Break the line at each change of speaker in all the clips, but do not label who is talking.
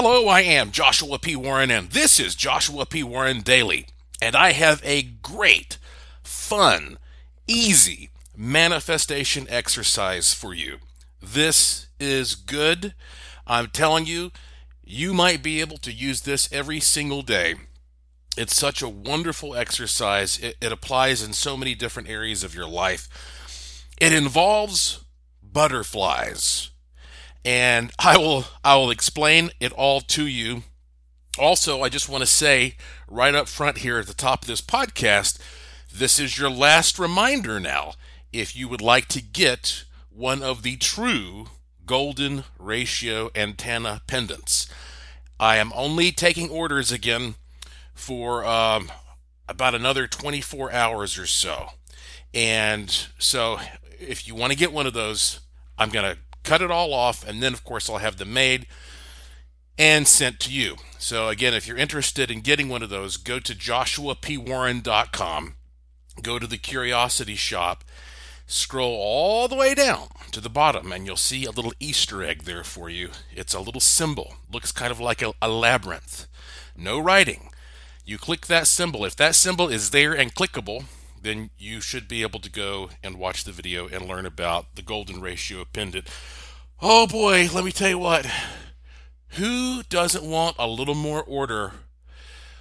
Hello, I am Joshua P. Warren, and this is Joshua P. Warren Daily. And I have a great, fun, easy manifestation exercise for you. This is good. I'm telling you, you might be able to use this every single day. It's such a wonderful exercise. It, it applies in so many different areas of your life. It involves butterflies and I will I will explain it all to you. Also, I just want to say right up front here at the top of this podcast, this is your last reminder now. If you would like to get one of the true golden ratio antenna pendants, I am only taking orders again for um, about another 24 hours or so. And so, if you want to get one of those, I'm going to cut it all off, and then, of course, I'll have them made and sent to you. So, again, if you're interested in getting one of those, go to joshuapwarren.com, go to the Curiosity Shop, scroll all the way down to the bottom, and you'll see a little Easter egg there for you. It's a little symbol, looks kind of like a, a labyrinth. No writing. You click that symbol. If that symbol is there and clickable, then you should be able to go and watch the video and learn about the golden ratio pendant. Oh boy, let me tell you what. Who doesn't want a little more order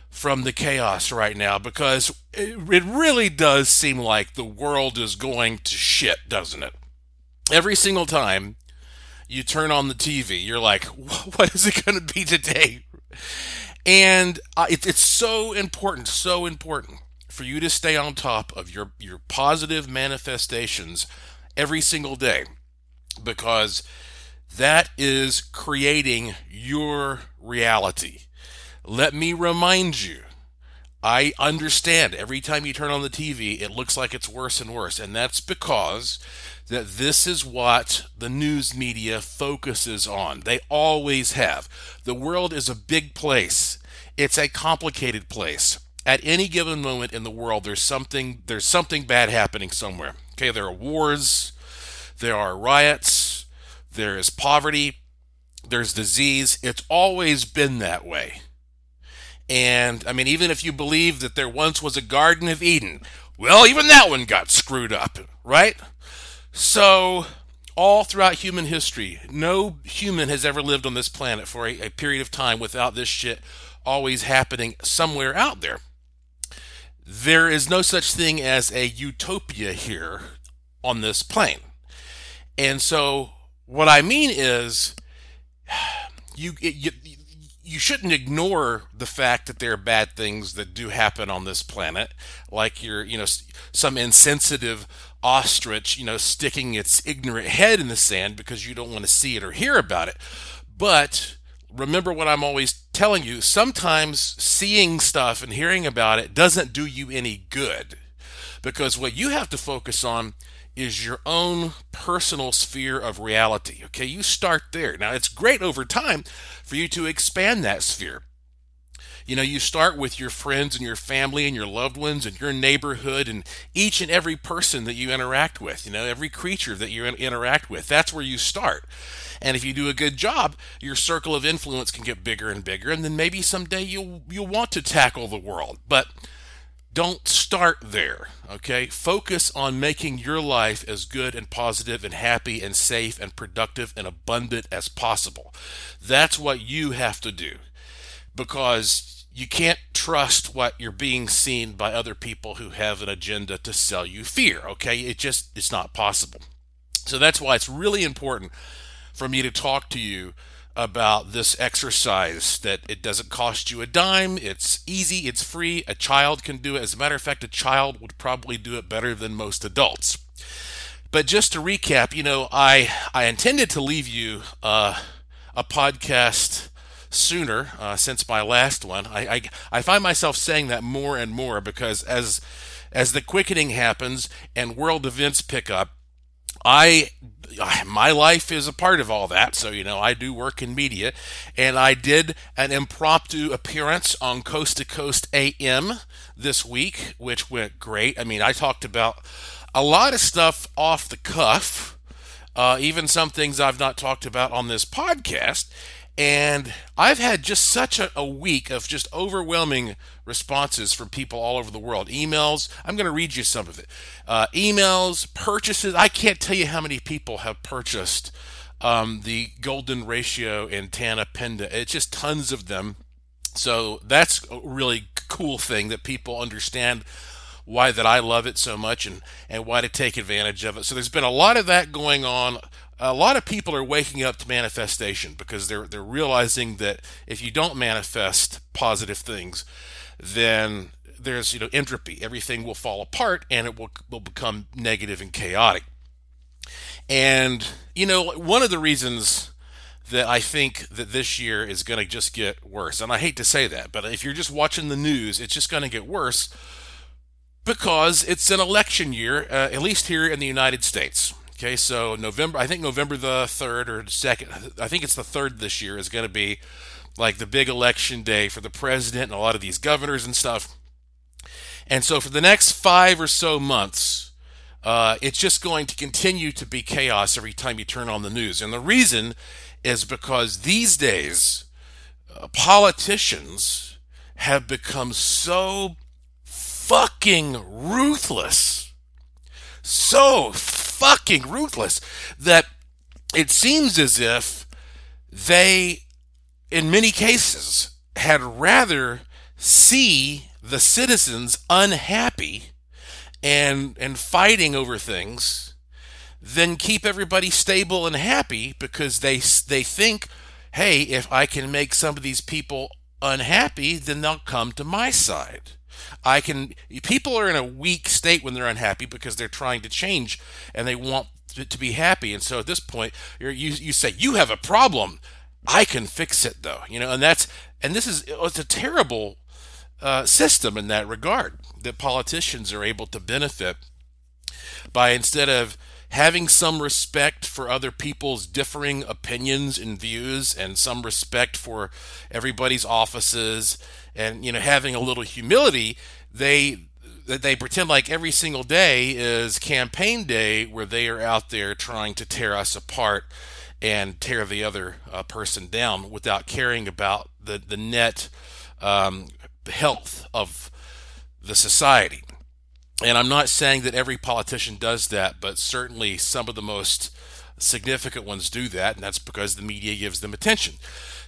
from the chaos right now? Because it, it really does seem like the world is going to shit, doesn't it? Every single time you turn on the TV, you're like, what is it going to be today? And uh, it, it's so important, so important for you to stay on top of your, your positive manifestations every single day because that is creating your reality. Let me remind you I understand every time you turn on the TV, it looks like it's worse and worse. And that's because that this is what the news media focuses on. They always have. The world is a big place. It's a complicated place at any given moment in the world there's something there's something bad happening somewhere. Okay there are wars there are riots there is poverty there's disease. It's always been that way. And i mean even if you believe that there once was a garden of eden well even that one got screwed up right? So all throughout human history no human has ever lived on this planet for a, a period of time without this shit always happening somewhere out there there is no such thing as a utopia here on this plane. And so what I mean is you, you you shouldn't ignore the fact that there are bad things that do happen on this planet, like you're, you know, some insensitive ostrich, you know, sticking its ignorant head in the sand because you don't want to see it or hear about it. But remember what I'm always telling you sometimes seeing stuff and hearing about it doesn't do you any good because what you have to focus on is your own personal sphere of reality. Okay, you start there. Now, it's great over time for you to expand that sphere. You know, you start with your friends and your family and your loved ones and your neighborhood and each and every person that you interact with, you know, every creature that you interact with. That's where you start. And if you do a good job, your circle of influence can get bigger and bigger, and then maybe someday you'll you'll want to tackle the world. But don't start there, okay? Focus on making your life as good and positive and happy and safe and productive and abundant as possible. That's what you have to do because you can't trust what you're being seen by other people who have an agenda to sell you fear, okay? It just it's not possible. So that's why it's really important for me to talk to you about this exercise that it doesn't cost you a dime. It's easy, it's free. A child can do it. As a matter of fact, a child would probably do it better than most adults. But just to recap, you know, I I intended to leave you uh, a podcast sooner uh, since my last one. I, I I find myself saying that more and more because as as the quickening happens and world events pick up, I my life is a part of all that. So, you know, I do work in media. And I did an impromptu appearance on Coast to Coast AM this week, which went great. I mean, I talked about a lot of stuff off the cuff, uh, even some things I've not talked about on this podcast. And I've had just such a, a, week of just overwhelming responses from people all over the world. Emails, I'm going to read you some of it. Uh, emails, purchases. I can't tell you how many people have purchased um, the golden ratio antenna pendant. It's just tons of them. So that's a really cool thing that people understand why that I love it so much and, and why to take advantage of it. So there's been a lot of that going on a lot of people are waking up to manifestation because they're they're realizing that if you don't manifest positive things, then there's you know entropy. Everything will fall apart and it will will become negative and chaotic. And you know one of the reasons that I think that this year is going to just get worse, and I hate to say that, but if you're just watching the news, it's just going to get worse because it's an election year, uh, at least here in the United States. Okay, so November, I think November the 3rd or 2nd, I think it's the 3rd this year, is going to be like the big election day for the president and a lot of these governors and stuff. And so for the next five or so months, uh, it's just going to continue to be chaos every time you turn on the news. And the reason is because these days, uh, politicians have become so fucking ruthless. So fucking ruthless that it seems as if they, in many cases, had rather see the citizens unhappy and and fighting over things than keep everybody stable and happy because they they think hey if i can make some of these people unhappy then they'll come to my side I can. People are in a weak state when they're unhappy because they're trying to change and they want to, to be happy. And so at this point, you you say you have a problem. I can fix it though, you know, and that's and this is it's a terrible uh, system in that regard that politicians are able to benefit by instead of having some respect for other people's differing opinions and views and some respect for everybody's offices and you know having a little humility they they pretend like every single day is campaign day where they are out there trying to tear us apart and tear the other uh, person down without caring about the the net um, health of the society and I'm not saying that every politician does that, but certainly some of the most significant ones do that, and that's because the media gives them attention.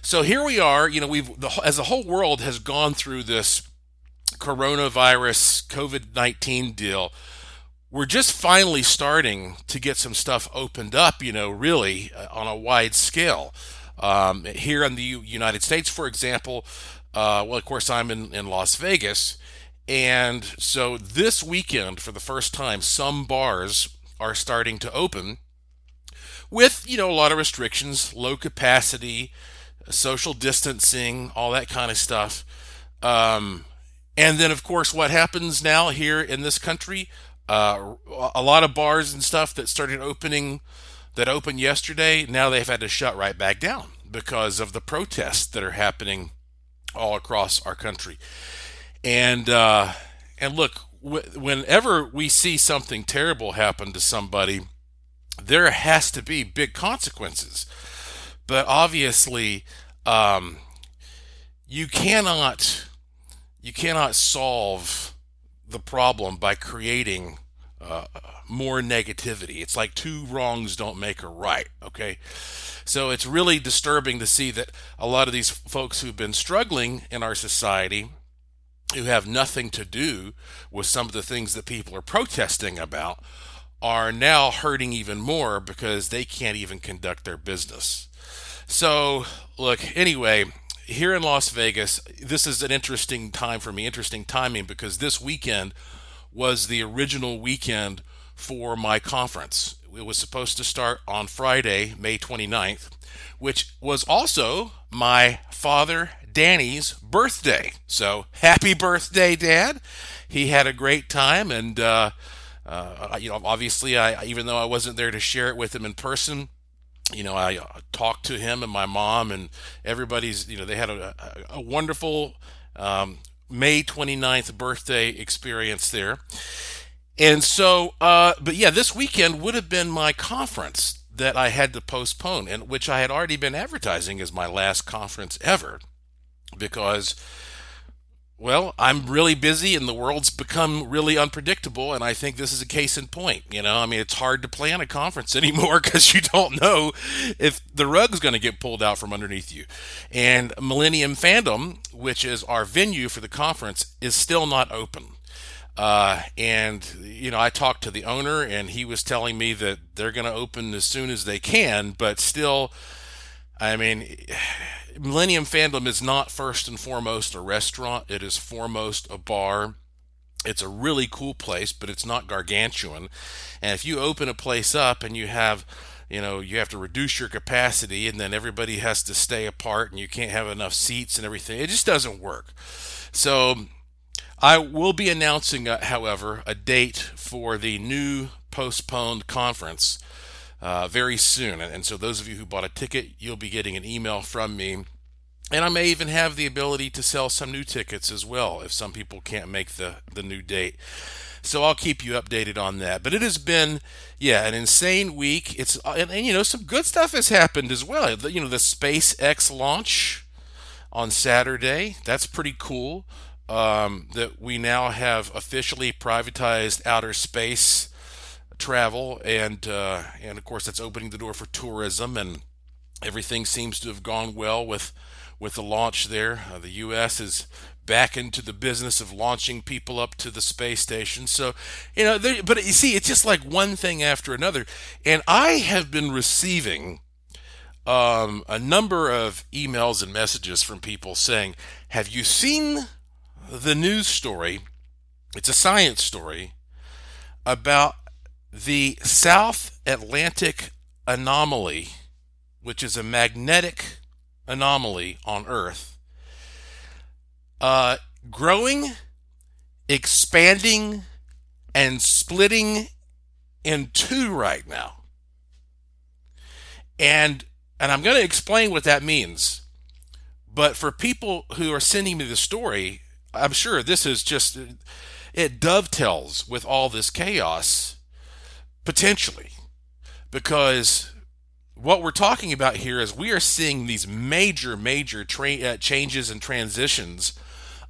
So here we are, you know, we've the, as the whole world has gone through this coronavirus COVID 19 deal. We're just finally starting to get some stuff opened up, you know, really uh, on a wide scale. Um, here in the United States, for example, uh, well, of course, I'm in, in Las Vegas, and so this weekend, for the first time, some bars are starting to open with, you know, a lot of restrictions, low capacity, social distancing, all that kind of stuff. Um, and then, of course, what happens now here in this country? Uh, a lot of bars and stuff that started opening, that opened yesterday, now they've had to shut right back down because of the protests that are happening all across our country. And uh, and look, whenever we see something terrible happen to somebody, there has to be big consequences. But obviously, um, you cannot you cannot solve the problem by creating uh, more negativity. It's like two wrongs don't make a right. Okay, so it's really disturbing to see that a lot of these folks who've been struggling in our society who have nothing to do with some of the things that people are protesting about are now hurting even more because they can't even conduct their business. So, look, anyway, here in Las Vegas, this is an interesting time for me, interesting timing because this weekend was the original weekend for my conference. It was supposed to start on Friday, May 29th, which was also my father Danny's birthday. So happy birthday, Dad! He had a great time, and uh, uh, you know, obviously, I even though I wasn't there to share it with him in person, you know, I uh, talked to him and my mom and everybody's. You know, they had a, a, a wonderful um, May 29th birthday experience there. And so, uh, but yeah, this weekend would have been my conference that I had to postpone, and which I had already been advertising as my last conference ever, because well, I'm really busy and the world's become really unpredictable. And I think this is a case in point. You know, I mean, it's hard to plan a conference anymore because you don't know if the rug's going to get pulled out from underneath you. And Millennium Fandom, which is our venue for the conference, is still not open. Uh, and, you know, I talked to the owner and he was telling me that they're going to open as soon as they can, but still, I mean, Millennium Fandom is not first and foremost a restaurant, it is foremost a bar. It's a really cool place, but it's not gargantuan. And if you open a place up and you have you know you have to reduce your capacity and then everybody has to stay apart and you can't have enough seats and everything it just doesn't work so i will be announcing uh, however a date for the new postponed conference uh, very soon. And, and so, those of you who bought a ticket, you'll be getting an email from me. And I may even have the ability to sell some new tickets as well if some people can't make the, the new date. So I'll keep you updated on that. But it has been, yeah, an insane week. It's and, and you know some good stuff has happened as well. The, you know the SpaceX launch on Saturday. That's pretty cool. Um, that we now have officially privatized outer space travel, and uh, and of course that's opening the door for tourism, and everything seems to have gone well with with the launch there. Uh, the U.S. is back into the business of launching people up to the space station. So, you know, there, but you see, it's just like one thing after another, and I have been receiving. Um, a number of emails and messages from people saying, Have you seen the news story? It's a science story about the South Atlantic anomaly, which is a magnetic anomaly on Earth, uh, growing, expanding, and splitting in two right now. And and I'm going to explain what that means. But for people who are sending me the story, I'm sure this is just it dovetails with all this chaos potentially. Because what we're talking about here is we are seeing these major major tra- uh, changes and transitions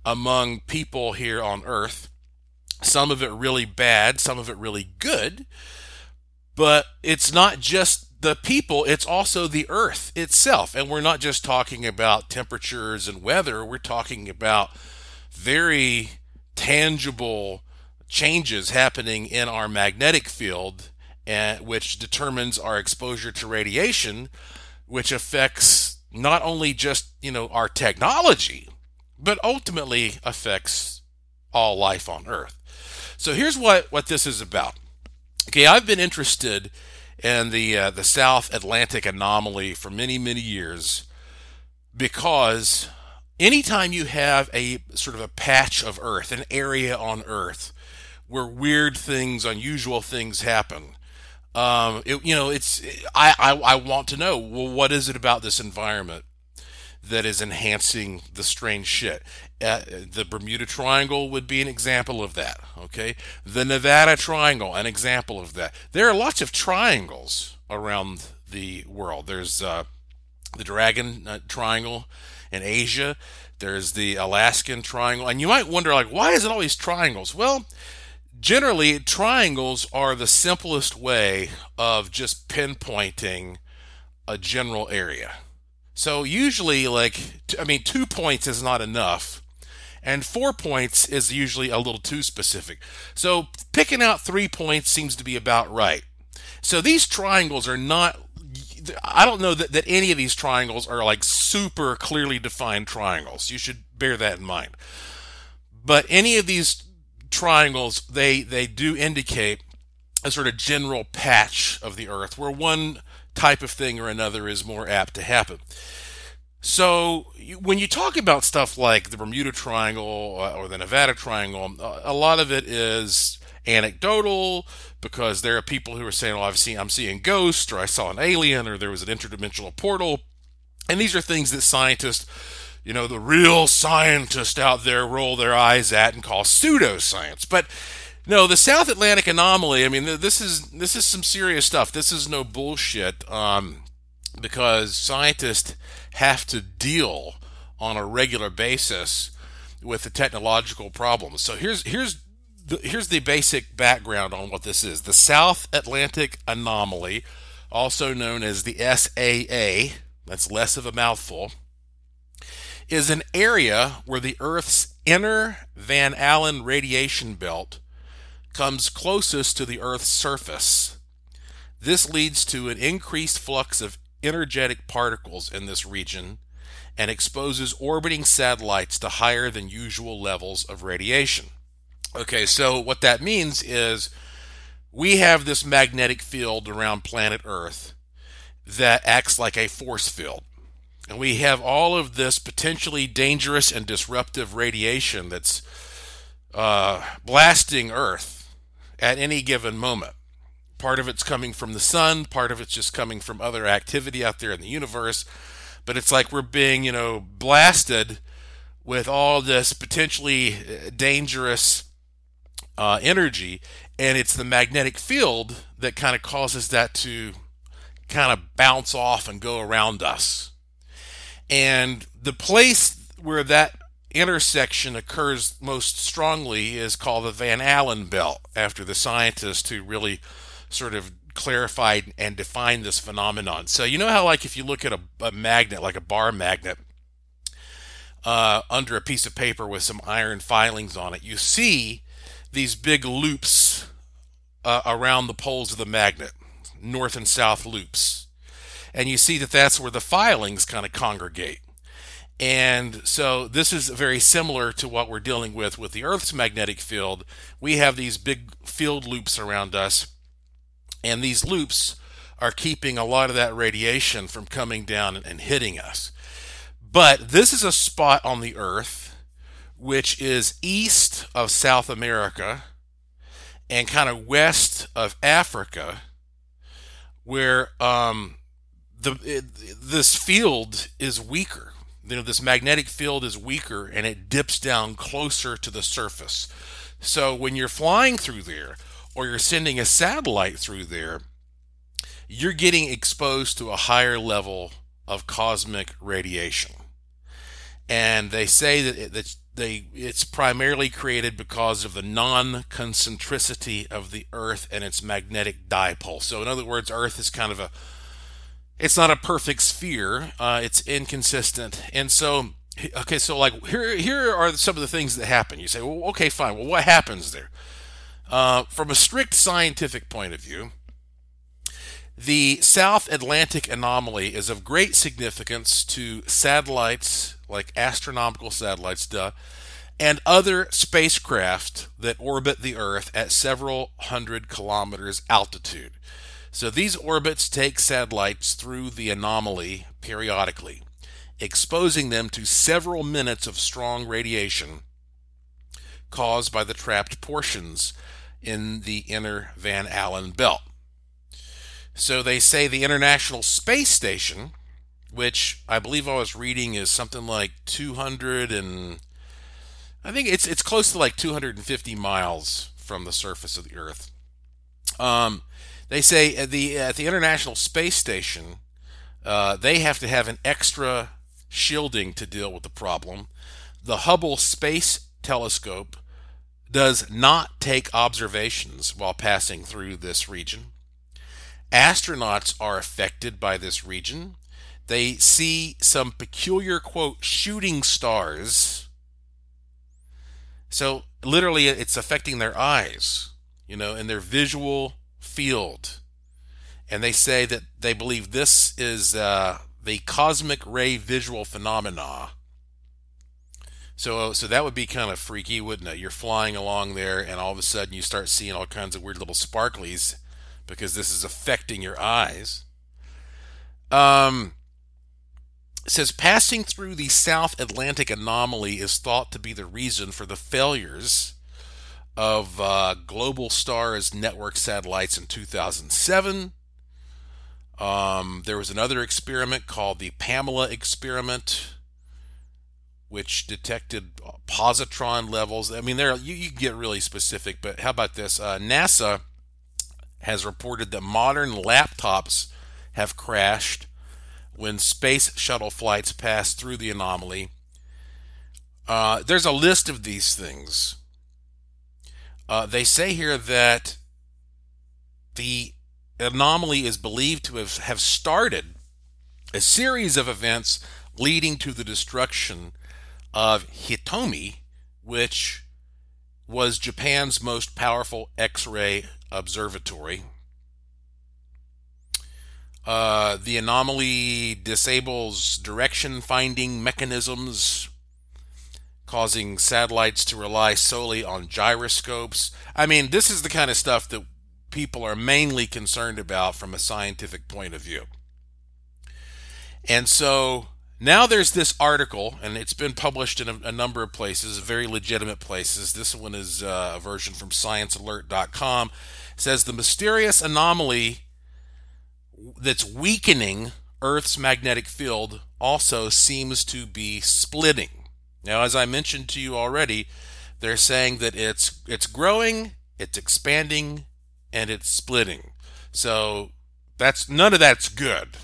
among people here on earth. Some of it really bad some of it really good. But it's not just the people it's also the earth itself. And we're not just talking about temperatures and weather we're talking about very tangible changes happening in our magnetic field, and, which determines our exposure to radiation, which affects not only just you know our technology, but ultimately affects all life on Earth. So here's what what this is about. Okay, I've been interested in the uh, the South Atlantic anomaly for many many years because anytime you have a sort of a patch of Earth, an area on Earth where weird things, unusual things happen. Um, it, you know, it's I, I I want to know. Well, what is it about this environment that is enhancing the strange shit? Uh, the Bermuda Triangle would be an example of that. Okay, the Nevada Triangle, an example of that. There are lots of triangles around the world. There's uh, the Dragon uh, Triangle in Asia. There's the Alaskan Triangle, and you might wonder, like, why is it always triangles? Well, generally triangles are the simplest way of just pinpointing a general area. So usually like i mean two points is not enough and four points is usually a little too specific. So picking out three points seems to be about right. So these triangles are not i don't know that, that any of these triangles are like super clearly defined triangles. You should bear that in mind. But any of these triangles, they, they do indicate a sort of general patch of the earth where one type of thing or another is more apt to happen. So when you talk about stuff like the Bermuda Triangle uh, or the Nevada Triangle, a lot of it is anecdotal because there are people who are saying, "Well, I've seen, I'm seeing ghosts, or I saw an alien, or there was an interdimensional portal," and these are things that scientists you know, the real scientists out there roll their eyes at and call pseudoscience. But No, the South Atlantic anomaly. I mean, this is this is some serious stuff. This is no bullshit. Um, because scientists have to deal on a regular basis with the technological problems. So here's here's the, here's the basic background on what this is. The South Atlantic anomaly, also known as the SAA, that's less of a mouthful, is an area where the Earth's inner Van Allen radiation belt comes closest to the Earth's surface. This leads to an increased flux of energetic particles in this region and exposes orbiting satellites to higher than usual levels of radiation. Okay, so what that means is we have this magnetic field around planet Earth that acts like a force field. And we have all of this potentially dangerous and disruptive radiation that's uh, blasting Earth at any given moment. Part of it's coming from the sun, part of it's just coming from other activity out there in the universe. But it's like we're being, you know, blasted with all this potentially uh, dangerous uh, energy, and it's the magnetic field that kind of causes that to kind of bounce off and go around us. And the place where that intersection occurs most strongly is called the Van Allen belt, after the scientist who really sort of clarified and defined this phenomenon. So you know how like if you look at a, a magnet, like a bar magnet, uh, under a piece of paper with some iron filings on it, you see these big loops uh, around the poles of the magnet, north and south loops. And you see that that's where the filings kind of congregate. And so this is very similar to what we're dealing with with the Earth's magnetic field. We have these big field loops around us, and these loops are keeping a lot of that radiation from coming down and hitting us. But this is a spot on the Earth which is east of South America and kind of west of Africa, where um, the it, this field is weaker. You know, this magnetic field is weaker, and it dips down closer to the surface. So when you're flying through there, or you're sending a satellite through there, you're getting exposed to a higher level of cosmic radiation. And they say that, that they it's primarily created because of the non-concentricity of the Earth and its magnetic dipole. So, in other words, Earth is kind of a it's not a perfect sphere. Uh, it's inconsistent, and so okay. So, like here here are some of the things that happen. You say, well, okay, fine. Well, what happens there? Uh, from a strict scientific point of view, the South Atlantic anomaly is of great significance to satellites like astronomical satellites, duh, and other spacecraft that orbit the Earth at several hundred kilometers altitude. So these orbits take satellites through the anomaly periodically, exposing them to several minutes of strong radiation caused by the trapped protons in the inner Van Allen belt. So they say the International Space Station which I believe I was reading is something like 200 and I think it's it's close to like 250 miles from the surface of the Earth. Um, they say at the at the International Space Station, uh, they have to have an extra shielding to deal with the problem. The Hubble Space Telescope does not take observations while passing through this region. Astronauts are affected by this region they see some peculiar, quote, shooting stars. So literally, it's affecting their eyes, you know, and their visual field. And they say that they believe this is uh, the cosmic ray visual phenomena. So, so that would be kind of freaky, wouldn't it? You're flying along there, and all of a sudden you start seeing all kinds of weird little sparklies because this is affecting your eyes. Um, says passing through the South Atlantic anomaly is thought to be the reason for the failures of uh, Globalstar's network satellites in 2007. Um, there was another experiment called the Pamela experiment, which detected positron levels. I mean, there you, you get really specific, but how about this? Uh, NASA has reported that modern laptops have crashed when space shuttle flights pass through the anomaly. Uh, there's a list of these things. Uh, they say here that the anomaly is believed to have, have started a series of events leading to the destruction of Hitomi, which was Japan's most powerful X ray observatory. Uh, the anomaly disables direction finding mechanisms, causing satellites to rely solely on gyroscopes. I mean, this is the kind of stuff that people are mainly concerned about from a scientific point of view. And so now there's this article, and it's been published in a, a number of places, very legitimate places. This one is uh, a version from ScienceAlert.com. It says the mysterious anomaly that's weakening Earth's magnetic field also seems to be splitting. Now, as I mentioned to you already, they're saying that it's it's growing, it's expanding, and it's splitting. So that's none of that's good.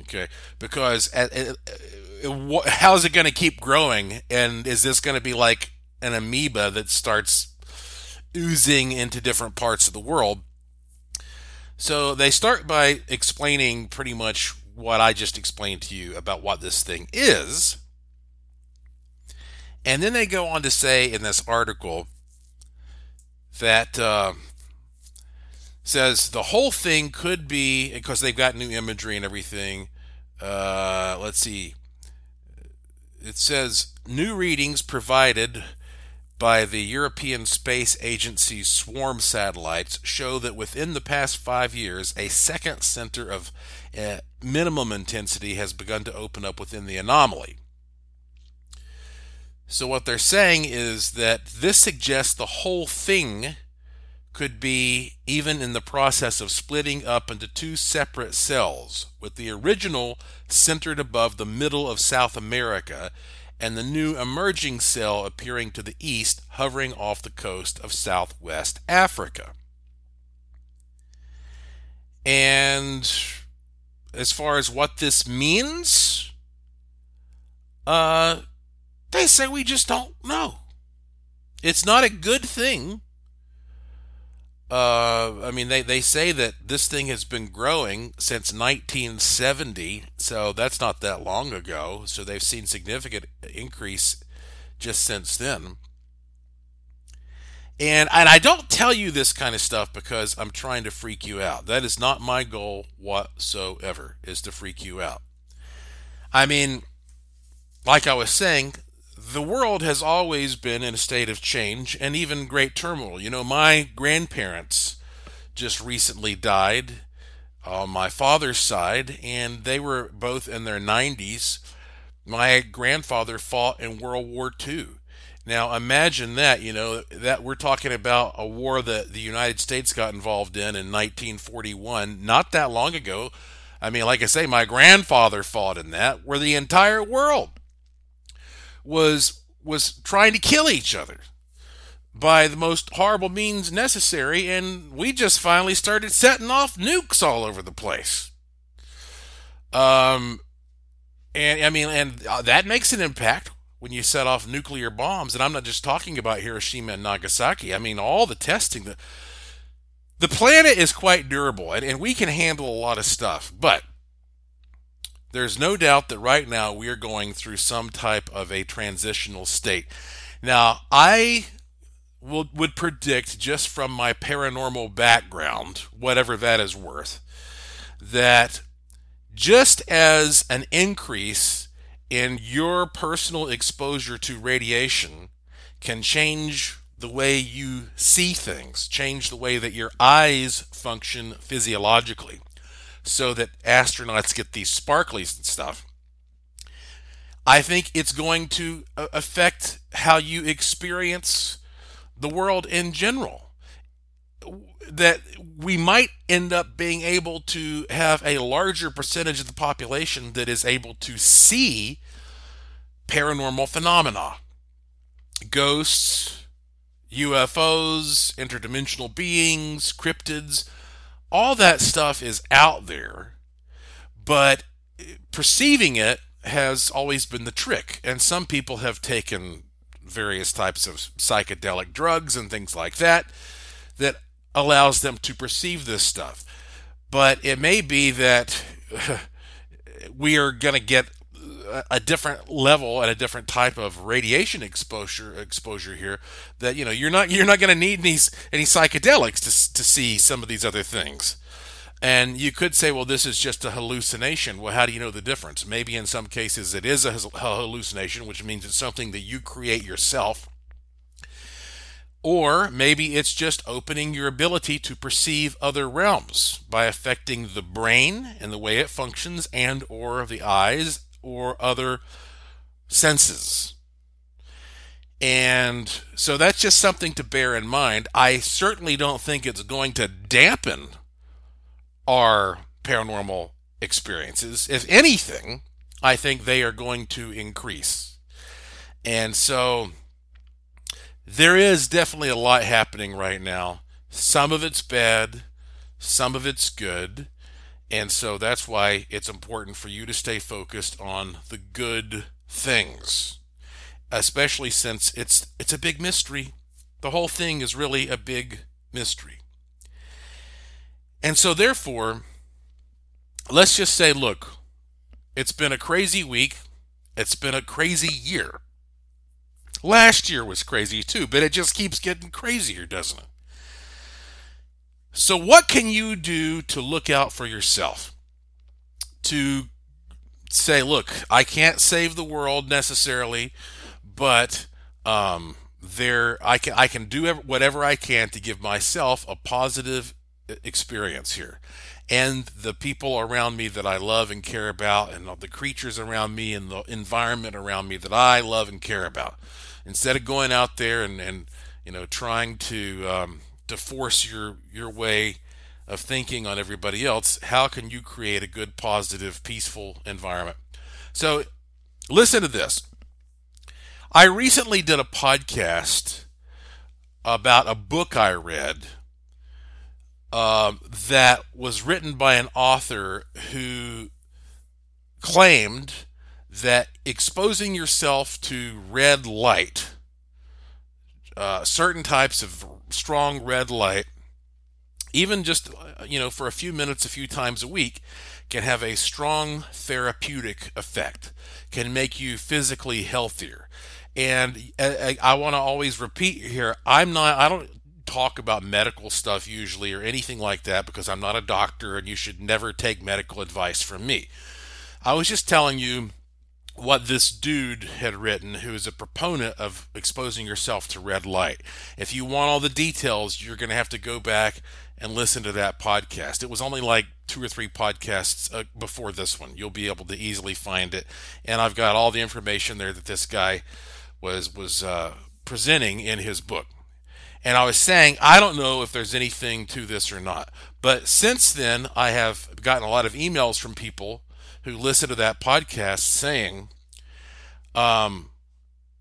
Okay, because at, at, at, how's it going to keep growing? And is this going to be like an amoeba that starts oozing into different parts of the world? So they start by explaining pretty much what I just explained to you about what this thing is. And then they go on to say in this article that uh, says the whole thing could be because they've got new imagery and everything. Uh, let's see. It says new readings provided by the European Space Agency's swarm satellites show that within the past five years, a second center of uh, minimum intensity has begun to open up within the anomaly. So, what they're saying is that this suggests the whole thing could be even in the process of splitting up into two separate cells, with the original centered above the middle of South America and the new emerging cell appearing to the east, hovering off the coast of southwest Africa. And as far as what this means, uh, they say we just don't know. It's not a good thing uh, I mean, they, they say that this thing has been growing since 1970, so that's not that long ago. So they've seen significant increase just since then. And and I don't tell you this kind of stuff because I'm trying to freak you out. That is not my goal whatsoever, is to freak you out. I mean, like I was saying, the world has always been in a state of change and even great turmoil. You know, my grandparents just recently died on my father's side, and they were both in their 90s. My grandfather fought in World War II. Now imagine that, you know, that we're talking about a war that the United States got involved in in 1941, not that long ago. I mean, like I say, my grandfather fought in that, where the entire world was was trying to kill each other by the most horrible means necessary, and we just finally started setting off nukes all over the place. Um, and I mean, and uh, that makes an impact when you set off nuclear bombs. And I'm not just talking about Hiroshima and Nagasaki. I mean, all the testing. The, the planet is quite durable, and, and we can handle a lot of stuff. But there's no doubt that right now we are going through some type of a transitional state. Now, I will, would predict, just from my paranormal background, whatever that is worth, that just as an increase in your personal exposure to radiation can change the way you see things, change the way that your eyes function physiologically so that astronauts get these sparklies and stuff. I think it's going to uh, affect how you experience the world in general. That we might end up being able to have a larger percentage of the population that is able to see paranormal phenomena, ghosts, UFOs, interdimensional beings, cryptids, all that stuff is out there, but perceiving it has always been the trick. And some people have taken various types of psychedelic drugs and things like that that allows them to perceive this stuff. But it may be that we are going to get a different level and a different type of radiation exposure exposure here that you know you're not you're not going to need any any psychedelics to to see some of these other things and you could say, well, this is just a hallucination. Well, how do you know the difference? Maybe in some cases it is a hallucination, which means it's something that you create yourself. Or maybe it's just opening your ability to perceive other realms by affecting the brain and the way it functions and or the eyes or other senses. And so that's just something to bear in mind. I certainly don't think it's going to dampen our paranormal experiences. If anything, I think they are going to increase. And so there is definitely a lot happening right now. Some of it's bad, some of it's good. And so that's why it's important for you to stay focused on the good things, especially since it's it's a big mystery. The whole thing is really a big mystery. And so, therefore, let's just say, look, it's been a crazy week. It's been a crazy year. Last year was crazy too, but it just keeps getting crazier, doesn't it? So, what can you do to look out for yourself? To say, look, I can't save the world necessarily, but um, there I can I can do whatever I can to give myself a positive experience here. And the people around me that I love and care about, and the creatures around me, and the environment around me that I love and care about. Instead of going out there and, and you know trying to um, to force your your way of thinking on everybody else, how can you create a good, positive, peaceful environment? So, listen to this. I recently did a podcast about a book I read um, that was written by an author who claimed that exposing yourself to red light, uh, certain types of strong red light, even just you know for a few minutes, a few times a week, can have a strong therapeutic effect. Can make you physically healthier. And I, I want to always repeat here: I'm not. I don't talk about medical stuff usually or anything like that because I'm not a doctor and you should never take medical advice from me. I was just telling you what this dude had written who is a proponent of exposing yourself to red light. If you want all the details, you're going to have to go back and listen to that podcast. It was only like two or three podcasts uh, before this one. You'll be able to easily find it, and I've got all the information there that this guy was was uh, presenting in his book. And I was saying, I don't know if there's anything to this or not. But since then, I have gotten a lot of emails from people who listen to that podcast saying, um,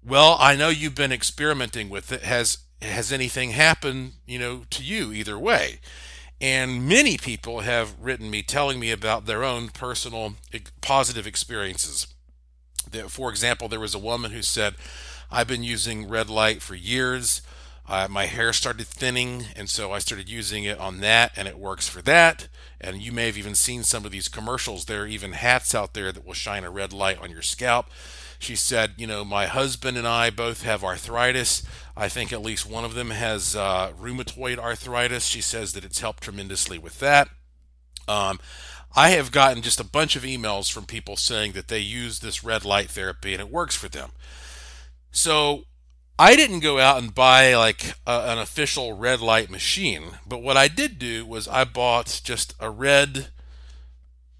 well, I know you've been experimenting with it. Has has anything happened, you know, to you either way? And many people have written me telling me about their own personal positive experiences. For example, there was a woman who said, I've been using red light for years. Uh, my hair started thinning, and so I started using it on that, and it works for that. And you may have even seen some of these commercials. There are even hats out there that will shine a red light on your scalp. She said, You know, my husband and I both have arthritis. I think at least one of them has uh, rheumatoid arthritis. She says that it's helped tremendously with that. Um, I have gotten just a bunch of emails from people saying that they use this red light therapy and it works for them. So I didn't go out and buy like a, an official red light machine, but what I did do was I bought just a red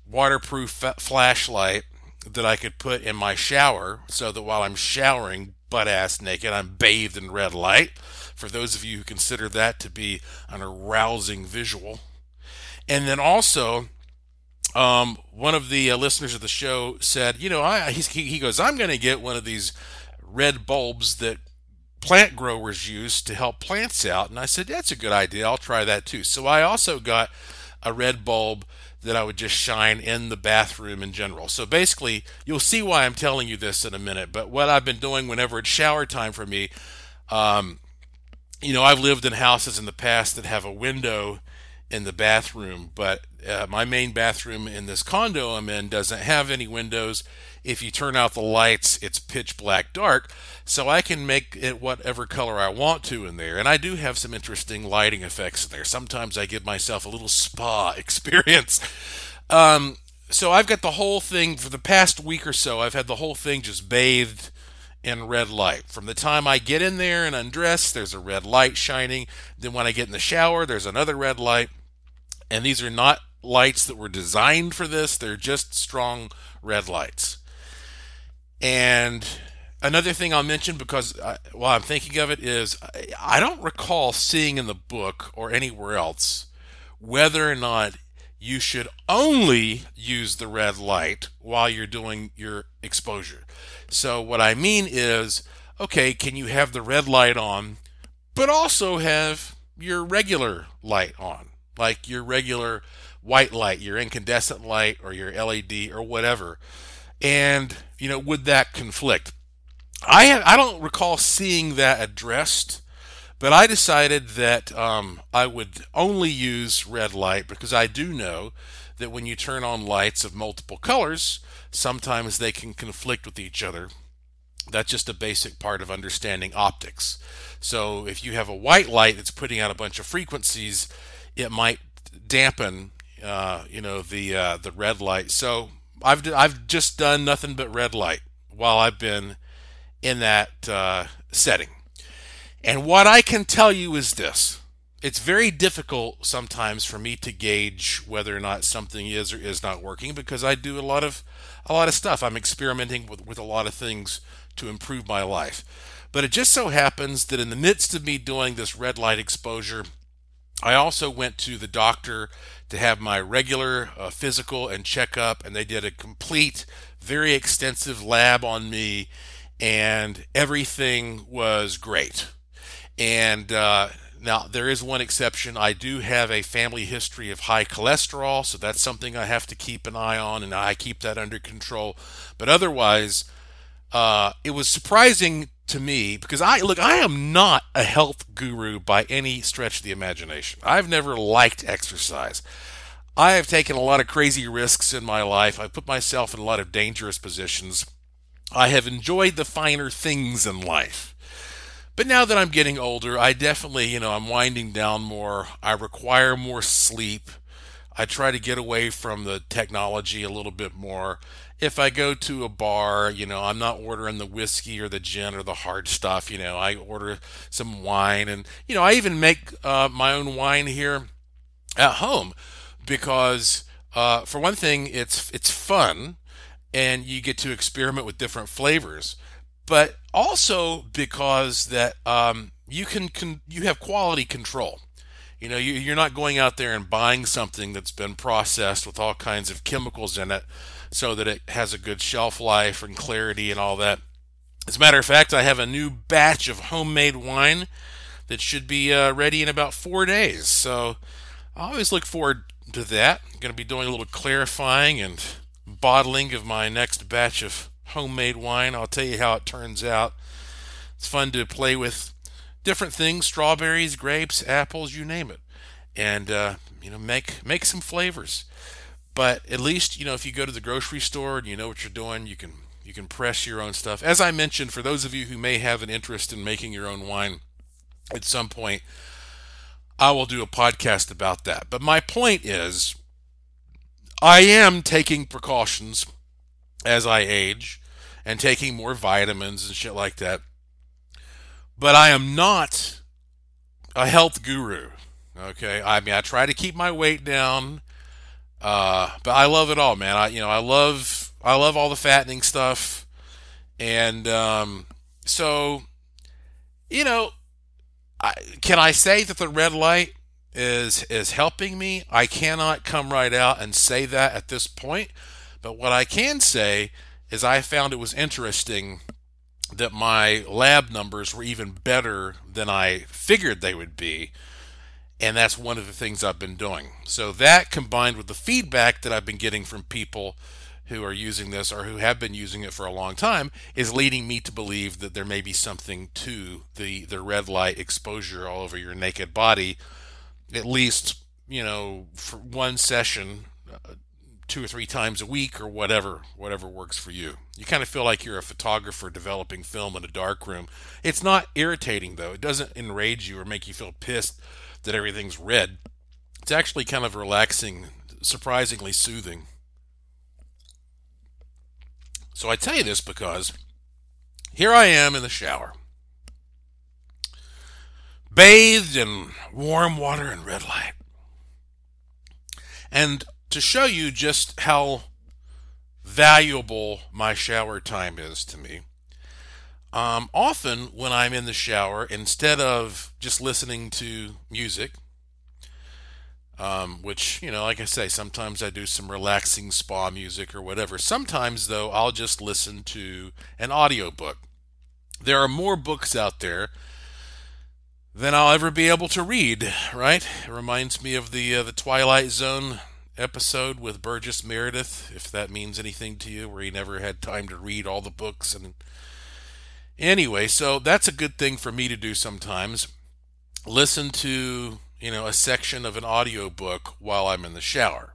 waterproof flashlight that I could put in my shower so that while I'm showering butt ass naked, I'm bathed in red light. For those of you who consider that to be an arousing visual. And then also, um, one of the uh, listeners of the show said, you know, I, he, he goes, I'm going to get one of these red bulbs that plant growers use to help plants out. And I said, that's a good idea. I'll try that too. So I also got a red bulb that I would just shine in the bathroom in general. So basically, you'll see why I'm telling you this in a minute. But what I've been doing whenever it's shower time for me, um, you know, I've lived in houses in the past that have a window in the bathroom, but uh, my main bathroom in this condo I'm in doesn't have any windows. If you turn out the lights, it's pitch black dark, so I can make it whatever color I want to in there. And I do have some interesting lighting effects in there. Sometimes I give myself a little spa experience. Um, so I've got the whole thing for the past week or so. I've had the whole thing just bathed in red light. From the time I get in there and undress, there's a red light shining. Then when I get in the shower, there's another red light. And these are not lights that were designed for this, they're just strong red lights. And another thing I'll mention because I, while I'm thinking of it is I, I don't recall seeing in the book or anywhere else whether or not you should only use the red light while you're doing your exposure. So, what I mean is, okay, can you have the red light on, but also have your regular light on, like your regular white light, your incandescent light, or your LED, or whatever? And, you know, would that conflict? I, have, I don't recall seeing that addressed but I decided that um, I would only use red light because I do know that when you turn on lights of multiple colors, sometimes they can conflict with each other. That's just a basic part of understanding optics. So if you have a white light that's putting out a bunch of frequencies, it might dampen, uh, you know, the uh, the red light. So I've I've just done nothing but red light while I've been in that uh, setting. And what I can tell you is this it's very difficult sometimes for me to gauge whether or not something is or is not working because I do a lot of a lot of stuff. I'm experimenting with, with a lot of things to improve my life. But it just so happens that in the midst of me doing this red light exposure, I also went to the doctor to have my regular uh, physical and checkup, and they did a complete, very extensive lab on me, and everything was great. And uh, now there is one exception. I do have a family history of high cholesterol, so that's something I have to keep an eye on, and I keep that under control. But otherwise, uh, it was surprising to me because I look, I am not a health guru by any stretch of the imagination. I've never liked exercise. I have taken a lot of crazy risks in my life. I put myself in a lot of dangerous positions. I have enjoyed the finer things in life. But now that I'm getting older, I definitely, you know, I'm winding down more. I require more sleep. I try to get away from the technology a little bit more. If I go to a bar, you know, I'm not ordering the whiskey or the gin or the hard stuff. You know, I order some wine, and you know, I even make uh, my own wine here at home because, uh, for one thing, it's it's fun, and you get to experiment with different flavors but also because that um, you can con- you have quality control. You know, you, you're not going out there and buying something that's been processed with all kinds of chemicals in it, so that it has a good shelf life and clarity and all that. As a matter of fact, I have a new batch of homemade wine that should be uh, ready in about four days. So I always look forward to that. I'm going to be doing a little clarifying and bottling of my next batch of homemade wine. I'll tell you how it turns out. It's fun to play with different things: strawberries, grapes, apples, you name it, and uh, you know make make some flavors. But at least you know if you go to the grocery store and you know what you're doing, you can you can press your own stuff. As I mentioned, for those of you who may have an interest in making your own wine at some point, I will do a podcast about that. But my point is, I am taking precautions as I age and taking more vitamins and shit like that. But I am not a health guru. Okay, I mean I try to keep my weight down, uh, but I love it all, man. I you know I love I love all the fattening stuff, and um, so you know, I, can I say that the red light is is helping me. I cannot come right out and say that at this point, but what I can say is I found it was interesting that my lab numbers were even better than I figured they would be. And that's one of the things I've been doing. So, that combined with the feedback that I've been getting from people who are using this or who have been using it for a long time is leading me to believe that there may be something to the, the red light exposure all over your naked body, at least, you know, for one session, uh, two or three times a week or whatever, whatever works for you. You kind of feel like you're a photographer developing film in a dark room. It's not irritating though. It doesn't enrage you or make you feel pissed that everything's red. It's actually kind of relaxing, surprisingly soothing. So I tell you this because here I am in the shower, bathed in warm water and red light. And to show you just how valuable my shower time is to me, um, often when I'm in the shower, instead of just listening to music, um, which, you know, like I say, sometimes I do some relaxing spa music or whatever. Sometimes, though, I'll just listen to an audiobook. There are more books out there than I'll ever be able to read, right? It reminds me of the uh, the Twilight Zone episode with Burgess Meredith, if that means anything to you, where he never had time to read all the books and anyway, so that's a good thing for me to do sometimes. Listen to you know, a section of an audio book while I'm in the shower.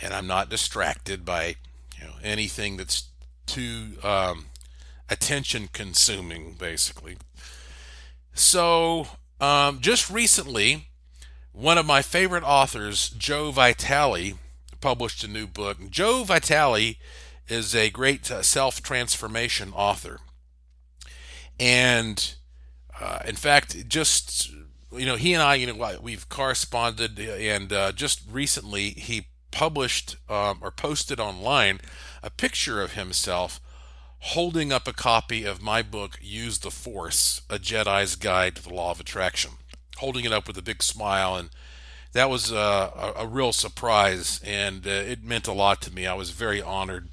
And I'm not distracted by, you know, anything that's too um, attention consuming, basically. So, um, just recently, one of my favorite authors, Joe Vitale, published a new book. Joe Vitale is a great uh, self transformation author. And uh, in fact, just you know, he and I, you know, we've corresponded, and uh, just recently he published um, or posted online a picture of himself holding up a copy of my book, Use the Force A Jedi's Guide to the Law of Attraction, holding it up with a big smile. And that was uh, a, a, real surprise, and uh, it meant a lot to me. I was very honored.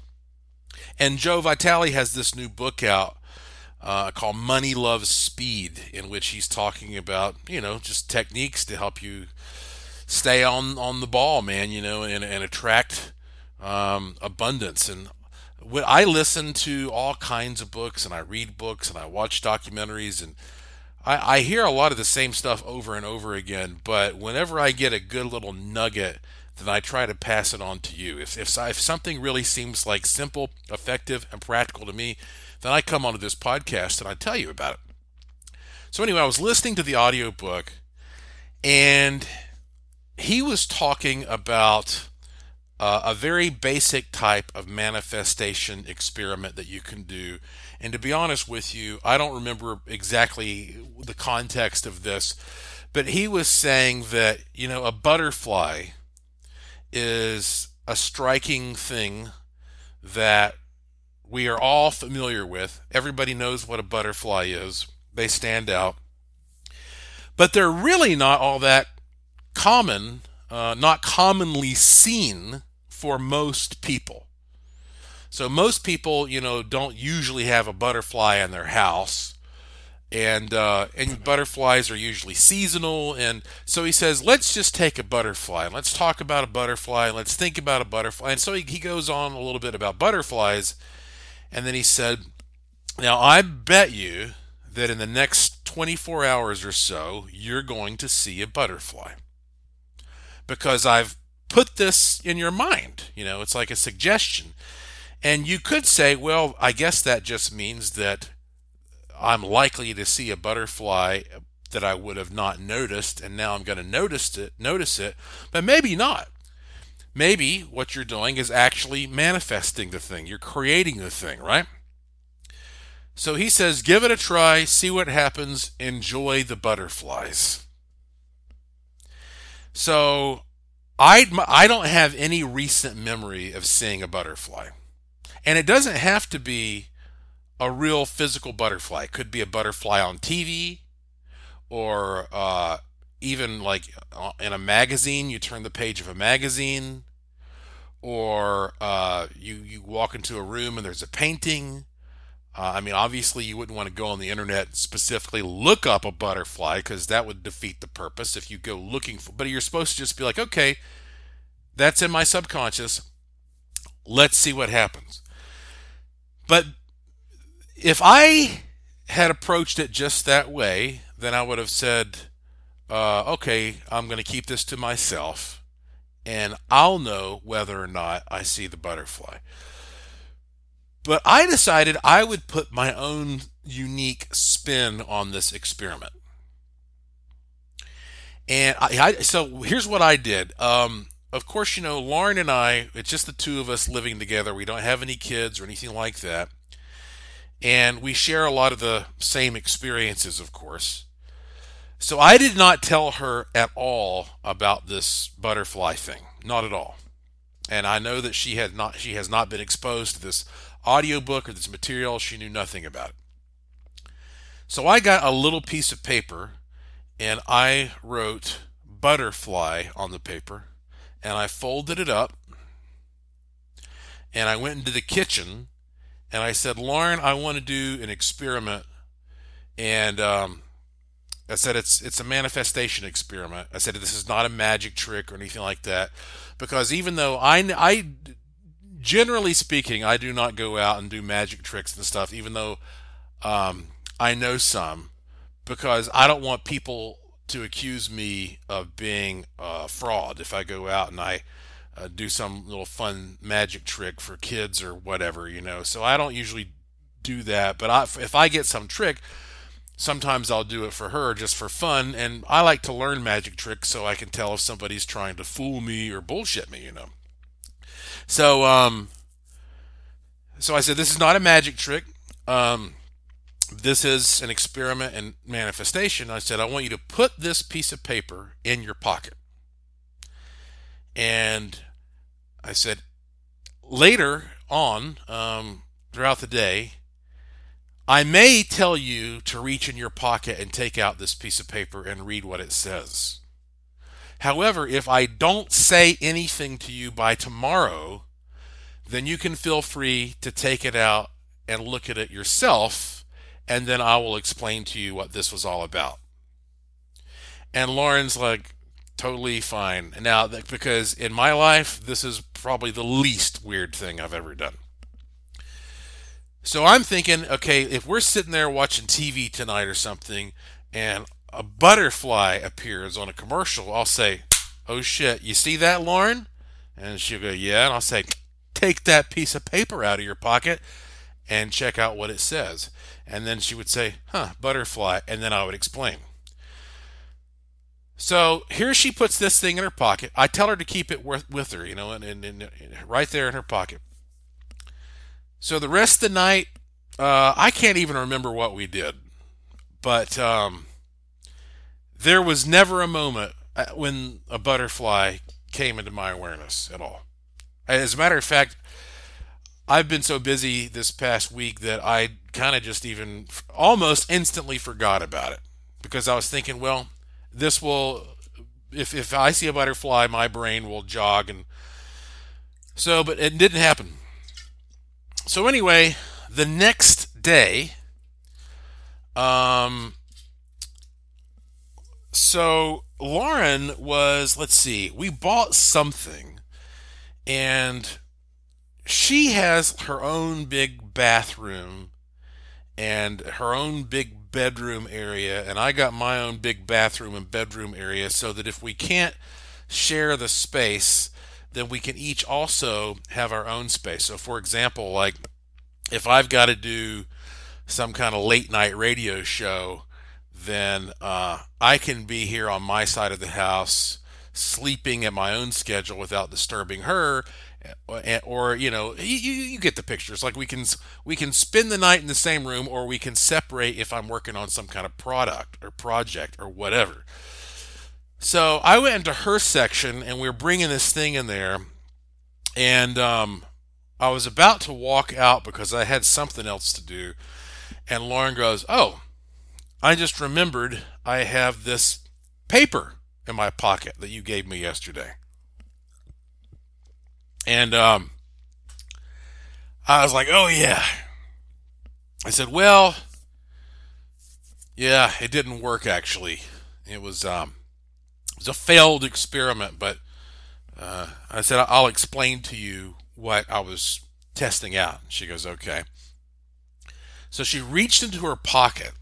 And Joe Vitale has this new book out uh, called Money Loves Speed, in which he's talking about, you know, just techniques to help you stay on, on the ball, man, you know, and, and attract um, abundance. And I listen to all kinds of books and I read books and I watch documentaries and I, I hear a lot of the same stuff over and over again, but whenever I get a good little nugget, then I try to pass it on to you. If, if, if something really seems like simple, effective, and practical to me, then I come onto this podcast and I tell you about it. So anyway, I was listening to the audiobook and he was talking about uh, a very basic type of manifestation experiment that you can do. And to be honest with you, I don't remember exactly the context of this, but he was saying that, you know, a butterfly is a striking thing that we are all familiar with. Everybody knows what a butterfly is, they stand out. But they're really not all that common, uh, not commonly seen for most people. So most people, you know, don't usually have a butterfly in their house, and uh, and butterflies are usually seasonal. And so he says, let's just take a butterfly let's talk about a butterfly. Let's think about a butterfly. And so he, he goes on a little bit about butterflies, and then he said, Now I bet you that in the next 24 hours or so, you're going to see a butterfly. Because I've put this in your mind. You know, it's like a suggestion. And you could say, well, I guess that just means that I'm likely to see a butterfly that I would have not noticed, and now I'm going to notice it, notice it, but maybe not. Maybe what you're doing is actually manifesting the thing. You're creating the thing, right? So he says, give it a try, see what happens, enjoy the butterflies. So I, I don't have any recent memory of seeing a butterfly. And it doesn't have to be a real physical butterfly. It could be a butterfly on TV or uh, even like uh, in a magazine, you turn the page of a magazine, or uh, you you walk into a room and there's a painting. Uh, I mean, obviously, you wouldn't want to go on the internet specifically look up a butterfly because that would defeat the purpose if you go looking for. But you're supposed to just be like, okay, that's in my subconscious. Let's see what happens. But if I had approached it just that way, then I would have said, uh, okay, I'm going to keep this to myself and I'll know whether or not I see the butterfly. But I decided I would put my own unique spin on this experiment. And I, I so here's what I did. Um, of course, you know, Lauren and I, it's just the two of us living together. We don't have any kids or anything like that. And we share a lot of the same experiences, of course. So I did not tell her at all about this butterfly thing, not at all. And I know that she had not she has not been exposed to this audiobook or this material. She knew nothing about it. So I got a little piece of paper and I wrote butterfly on the paper and I folded it up and I went into the kitchen and I said, Lauren, I want to do an experiment and um, I said it's it's a manifestation experiment. I said this is not a magic trick or anything like that, because even though I I generally speaking I do not go out and do magic tricks and stuff, even though um, I know some, because I don't want people to accuse me of being a fraud if I go out and I uh, do some little fun magic trick for kids or whatever, you know. So I don't usually do that, but I, if I get some trick sometimes I'll do it for her just for fun, and I like to learn magic tricks so I can tell if somebody's trying to fool me or bullshit me, you know. So, um, so I said, this is not a magic trick. Um, this is an experiment and manifestation. I said, I want you to put this piece of paper in your pocket. And I said, later on, um, throughout the day, I may tell you to reach in your pocket and take out this piece of paper and read what it says. However, if I don't say anything to you by tomorrow, then you can feel free to take it out and look at it yourself, and then I will explain to you what this was all about. And Lauren's like, totally fine. Now, because in my life, this is probably the least weird thing I've ever done. So I'm thinking, okay, if we're sitting there watching TV tonight or something, and a butterfly appears on a commercial, I'll say, "Oh shit, you see that, Lauren?" And she'll go, "Yeah," and I'll say, "Take that piece of paper out of your pocket and check out what it says." And then she would say, "Huh, butterfly," and then I would explain. So here she puts this thing in her pocket. I tell her to keep it with, her, you know, and, and, and right there in her pocket. So the rest of the night, uh, I can't even remember what we did, but um, there was never a moment uh, when a butterfly came into my awareness at all. As a matter of fact, I've been so busy this past week that I kind of just even almost instantly forgot about it because I was thinking, well, this will, if, if I see a butterfly, my brain will jog. And so, but it didn't happen. So anyway, the next day, um, so Lauren was, let's see, we bought something, and she has her own big bathroom and her own big bedroom area, and I got my own big bathroom and bedroom area, so that if we can't share the space, then we can each also have our own space. So, for example, like if I've got to do some kind of late night radio show, then uh, I can be here on my side of the house, sleeping at my own schedule without disturbing her. Eh, or you know you, you get the pictures like we can we can spend the night in the same room or we can separate if i'm working on some kind of product or project or whatever so I went into her section and we were bringing this thing in there, and um, I was about to walk out because I had something else to do, and Lauren goes, "Oh, I just remembered I have this paper in my pocket that you gave me yesterday. And um, I was like, oh, yeah. I said, well, yeah, it didn't work actually. It was um, it was a failed experiment, but uh, I said I'll explain to you what I was testing out. She goes, okay. So she reached into her pocket.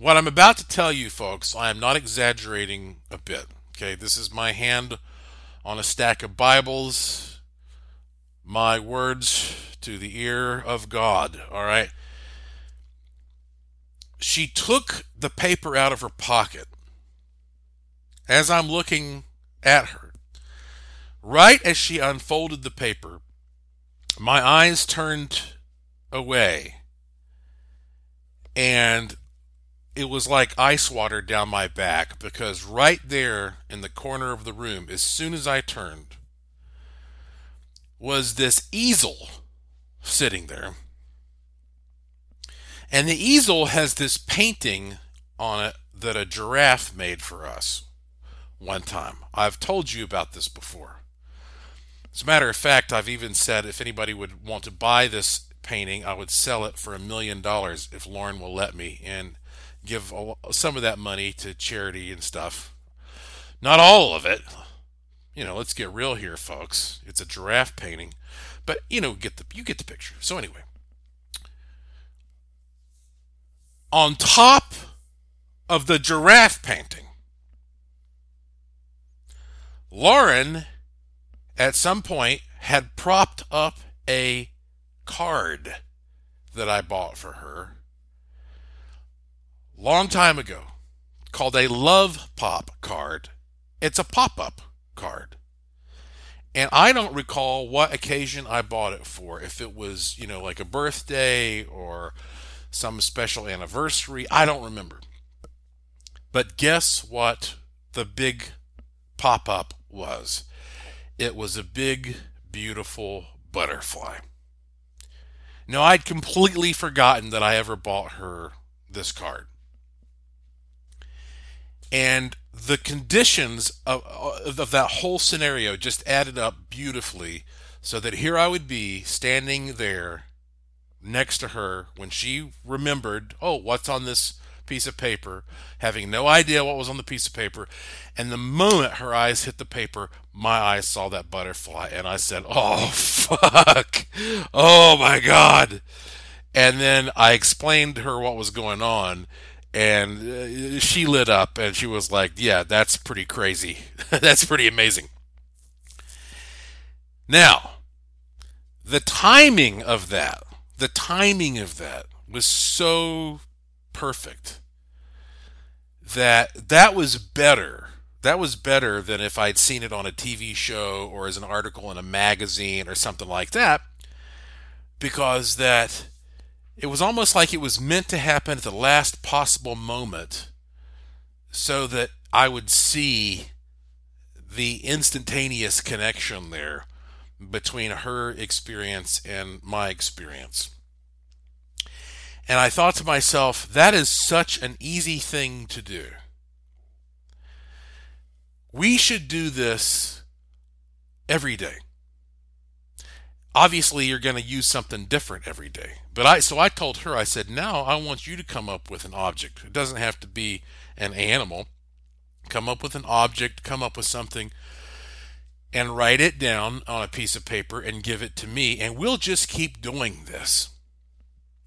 What I'm about to tell you, folks, I am not exaggerating a bit. Okay, this is my hand on a stack of Bibles, my words to the ear of God. All right. She took the paper out of her pocket as I'm looking at her. Right as she unfolded the paper, my eyes turned away and it was like ice water down my back because right there in the corner of the room, as soon as I turned, was this easel sitting there. And the easel has this painting on it that a giraffe made for us one time. I've told you about this before. As a matter of fact, I've even said if anybody would want to buy this painting, I would sell it for a million dollars if Lauren will let me. And give some of that money to charity and stuff. Not all of it. You know, let's get real here, folks. It's a giraffe painting, but you know, get the you get the picture. So anyway, on top of the giraffe painting, Lauren at some point had propped up a card that I bought for her long time ago called a Love Pop card. It's a pop up card. And I don't recall what occasion I bought it for. If it was, you know, like a birthday or some special anniversary, I don't remember. But guess what the big pop up was? It was a big, beautiful butterfly. Now, I'd completely forgotten that I ever bought her this card and the conditions of, of that whole scenario just added up beautifully so that here I would be standing there next to her when she remembered, oh, what's on this piece of paper, having no idea what was on the piece of paper. And the moment her eyes hit the paper, my eyes saw that butterfly, and I said, oh, fuck. Oh, my God. And then I explained to her what was going on and uh, she lit up and she was like, "Yeah, that's pretty crazy. that's pretty amazing." Now, the timing of that, the timing of that was so perfect that that was better. That was better than if I'd seen it on a TV show or as an article in a magazine or something like that because that it was almost like it was meant to happen at the last possible moment so that I would see the instantaneous connection there between her experience and my experience. And I thought to myself, that is such an easy thing to do. We should do this every day obviously you're going to use something different every day. But I so I told her I said, "Now I want you to come up with an object. It doesn't have to be an animal. Come up with an object, come up with something and write it down on a piece of paper and give it to me and we'll just keep doing this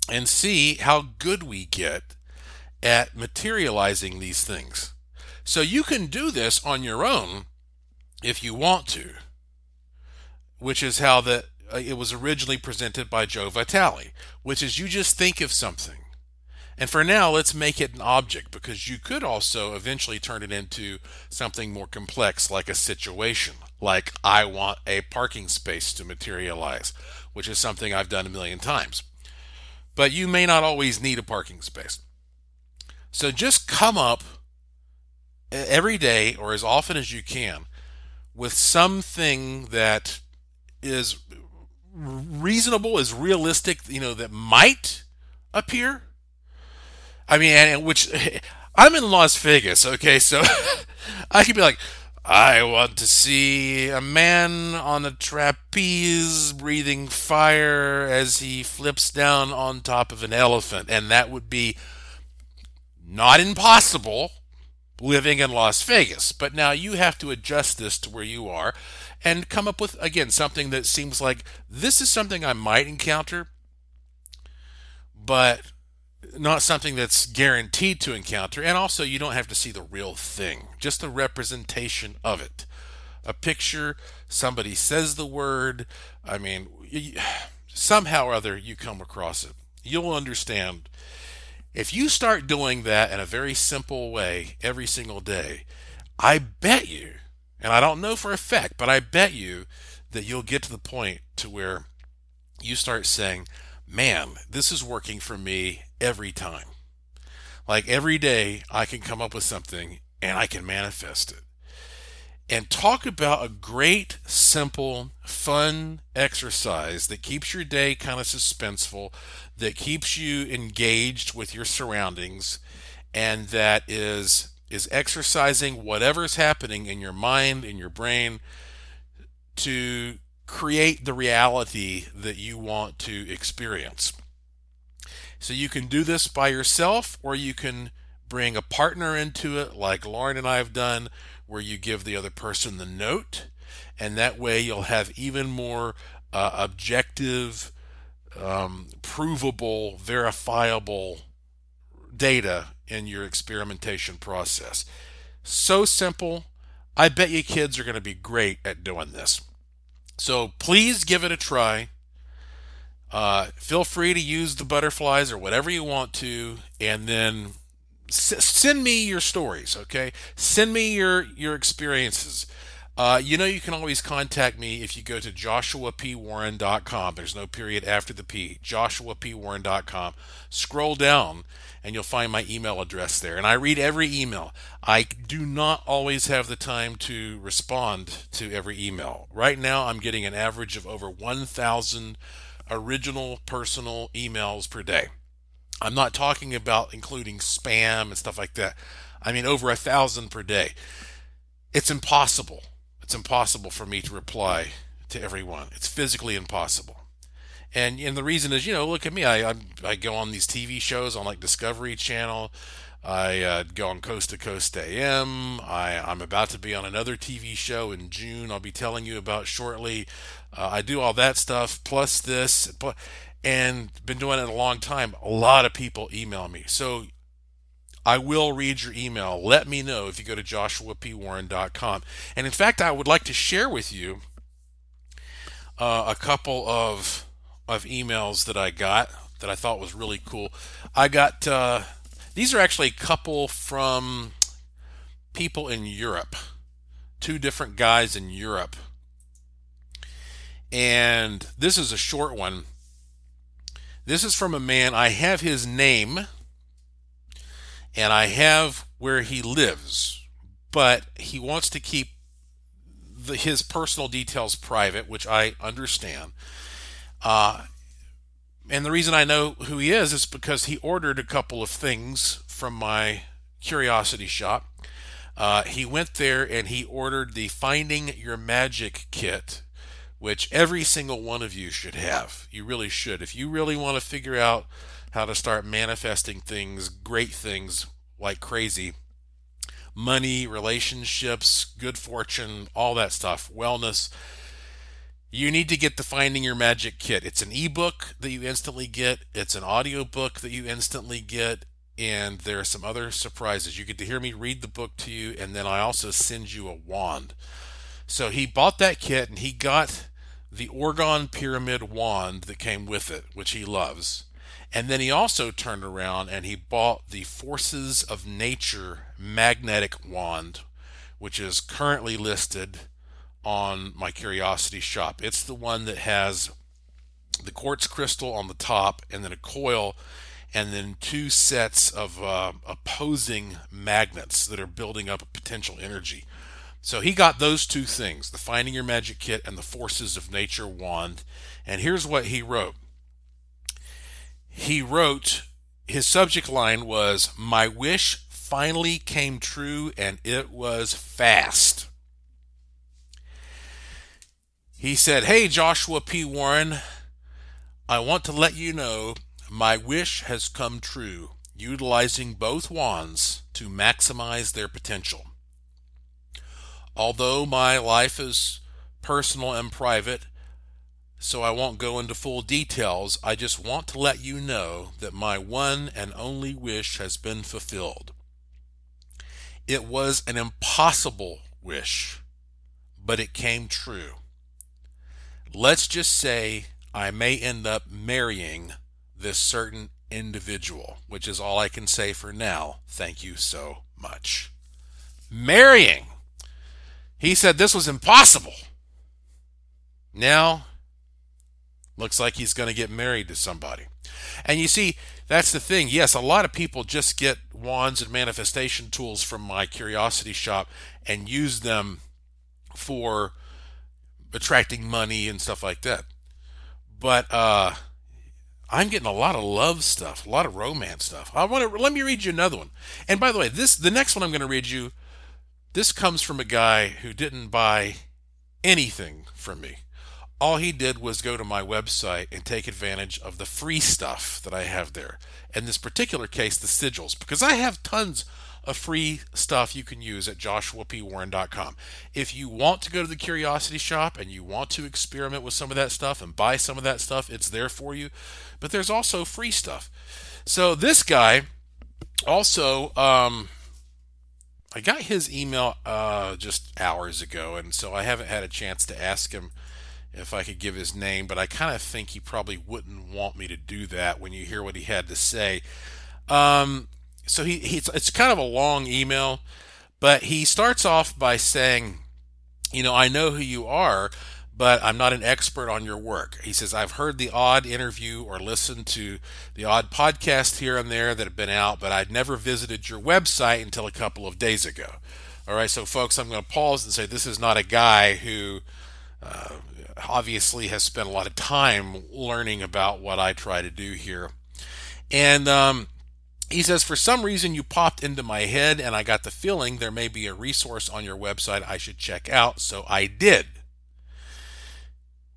and see how good we get at materializing these things. So you can do this on your own if you want to, which is how the uh, it was originally presented by Joe Vitale, which is you just think of something. And for now, let's make it an object because you could also eventually turn it into something more complex, like a situation, like I want a parking space to materialize, which is something I've done a million times. But you may not always need a parking space. So just come up every day or as often as you can with something that is reasonable, as realistic, you know, that might appear. I mean, and which I'm in Las Vegas, okay, so I could be like, I want to see a man on a trapeze breathing fire as he flips down on top of an elephant. And that would be not impossible living in Las Vegas. But now you have to adjust this to where you are and come up with, again, something that seems like this is something I might encounter, but not something that's guaranteed to encounter. And also, you don't have to see the real thing, just a representation of it. A picture, somebody says the word. I mean, somehow or other, you come across it. You'll understand. If you start doing that in a very simple way every single day, I bet you, and I don't know for a fact, but I bet you that you'll get to the point to where you start saying, man, this is working for me every time. Like every day, I can come up with something and I can manifest it. And talk about a great, simple, fun exercise that keeps your day kind of suspenseful, that keeps you engaged with your surroundings, and that is is exercising whatever's happening in your mind, in your brain, to create the reality that you want to experience. So you can do this by yourself, or you can bring a partner into it, like Lauren and I have done, where you give the other person the note, and that way you'll have even more uh, objective, um, provable, verifiable data in your experimentation process. So simple. I bet you kids are going to be great at doing this. So please give it a try. Uh, feel free to use the butterflies or whatever you want to, and then s- send me your stories. Okay, send me your your experiences. Uh, you know, you can always contact me if you go to joshuapwarren.com. There's no period after the P. joshuapwarren.com. Scroll down and you'll find my email address there. And I read every email. I do not always have the time to respond to every email. Right now, I'm getting an average of over 1,000 original personal emails per day. I'm not talking about including spam and stuff like that. I mean, over a thousand per day. It's impossible. It's impossible for me to reply to everyone. It's physically impossible. And and the reason is, you know, look at me. I I, I go on these TV shows on like Discovery Channel. I uh, go on Coast to Coast AM. I, I'm about to be on another TV show in June. I'll be telling you about shortly. Uh, I do all that stuff plus this, and been doing it a long time. A lot of people email me, so I will read your email. Let me know if you go to joshuapwarren.com. And in fact, I would like to share with you uh, a couple of of emails that I got that I thought was really cool. I got uh, these are actually a couple from people in Europe, two different guys in Europe. And this is a short one. This is from a man, I have his name and I have where he lives, but he wants to keep the, his personal details private, which I understand. Uh, and the reason I know who he is is because he ordered a couple of things from my curiosity shop. Uh, he went there and he ordered the Finding Your Magic kit, which every single one of you should have. You really should. If you really want to figure out how to start manifesting things, great things like crazy, money, relationships, good fortune, all that stuff, wellness you need to get the Finding Your Magic kit. It's an ebook that you instantly get, it's an audio book that you instantly get, and there are some other surprises. You get to hear me read the book to you, and then I also send you a wand. So he bought that kit and he got the Orgone Pyramid wand that came with it, which he loves. And then he also turned around and he bought the Forces of Nature magnetic wand, which is currently listed on my Curiosity shop. It's the one that has the quartz crystal on the top and then a coil and then two sets of uh, opposing magnets that are building up a potential energy. So he got those two things the Finding Your Magic Kit and the Forces of Nature wand. And here's what he wrote he wrote, his subject line was, My wish finally came true, and it was fast. He said, Hey, Joshua P. Warren, I want to let you know my wish has come true, utilizing both wands to maximize their potential. Although my life is personal and private, so I won't go into full details, I just want to let you know that my one and only wish has been fulfilled. It was an impossible wish, but it came true. Let's just say I may end up marrying this certain individual, which is all I can say for now. Thank you so much. Marrying. He said this was impossible. Now, looks like he's going to get married to somebody. And you see, that's the thing. Yes, a lot of people just get wands and manifestation tools from my curiosity shop and use them for attracting money and stuff like that. But uh, I'm getting a lot of love stuff, a lot of romance stuff. I want to let me read you another one. And by the way, this the next one I'm going to read you. This comes from a guy who didn't buy anything from me. All he did was go to my website and take advantage of the free stuff that I have there. In this particular case, the sigils, because I have tons of free stuff you can use at joshuapwarren.com. If you want to go to the Curiosity Shop and you want to experiment with some of that stuff and buy some of that stuff, it's there for you. But there's also free stuff. So this guy also, um, I got his email uh, just hours ago, and so I haven't had a chance to ask him if I could give his name, but I kind of think he probably wouldn't want me to do that when you hear what he had to say. Um, so he, he it's kind of a long email, but he starts off by saying, you know, I know who you are, but I'm not an expert on your work. He says, I've heard the odd interview or listened to the odd podcast here and there that have been out, but I'd never visited your website until a couple of days ago. All right, so folks, I'm going to pause and say this is not a guy who uh, obviously has spent a lot of time learning about what I try to do here. And um, he says, For some reason, you popped into my head, and I got the feeling there may be a resource on your website I should check out, so I did.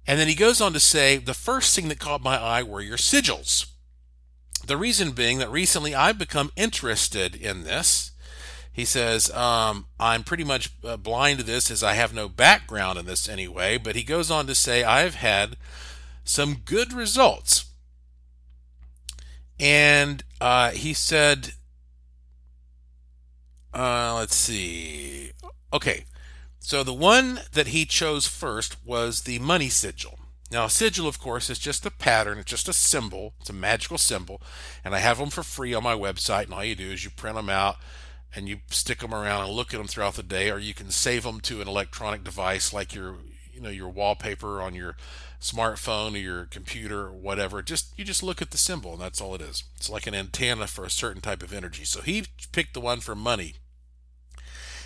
And then he goes on to say, The first thing that caught my eye were your sigils. The reason being that recently I've become interested in this. He says, um, I'm pretty much uh, blind to this as I have no background in this anyway, but he goes on to say, I've had some good results. And uh, he said, uh, let's see. Okay, so the one that he chose first was the money sigil. Now, a sigil, of course, is just a pattern, it's just a symbol, it's a magical symbol, and I have them for free on my website. And all you do is you print them out and you stick them around and look at them throughout the day, or you can save them to an electronic device like your, you know, your wallpaper on your smartphone or your computer or whatever. Just you just look at the symbol, and that's all it is. It's like an antenna for a certain type of energy. So he picked the one for money.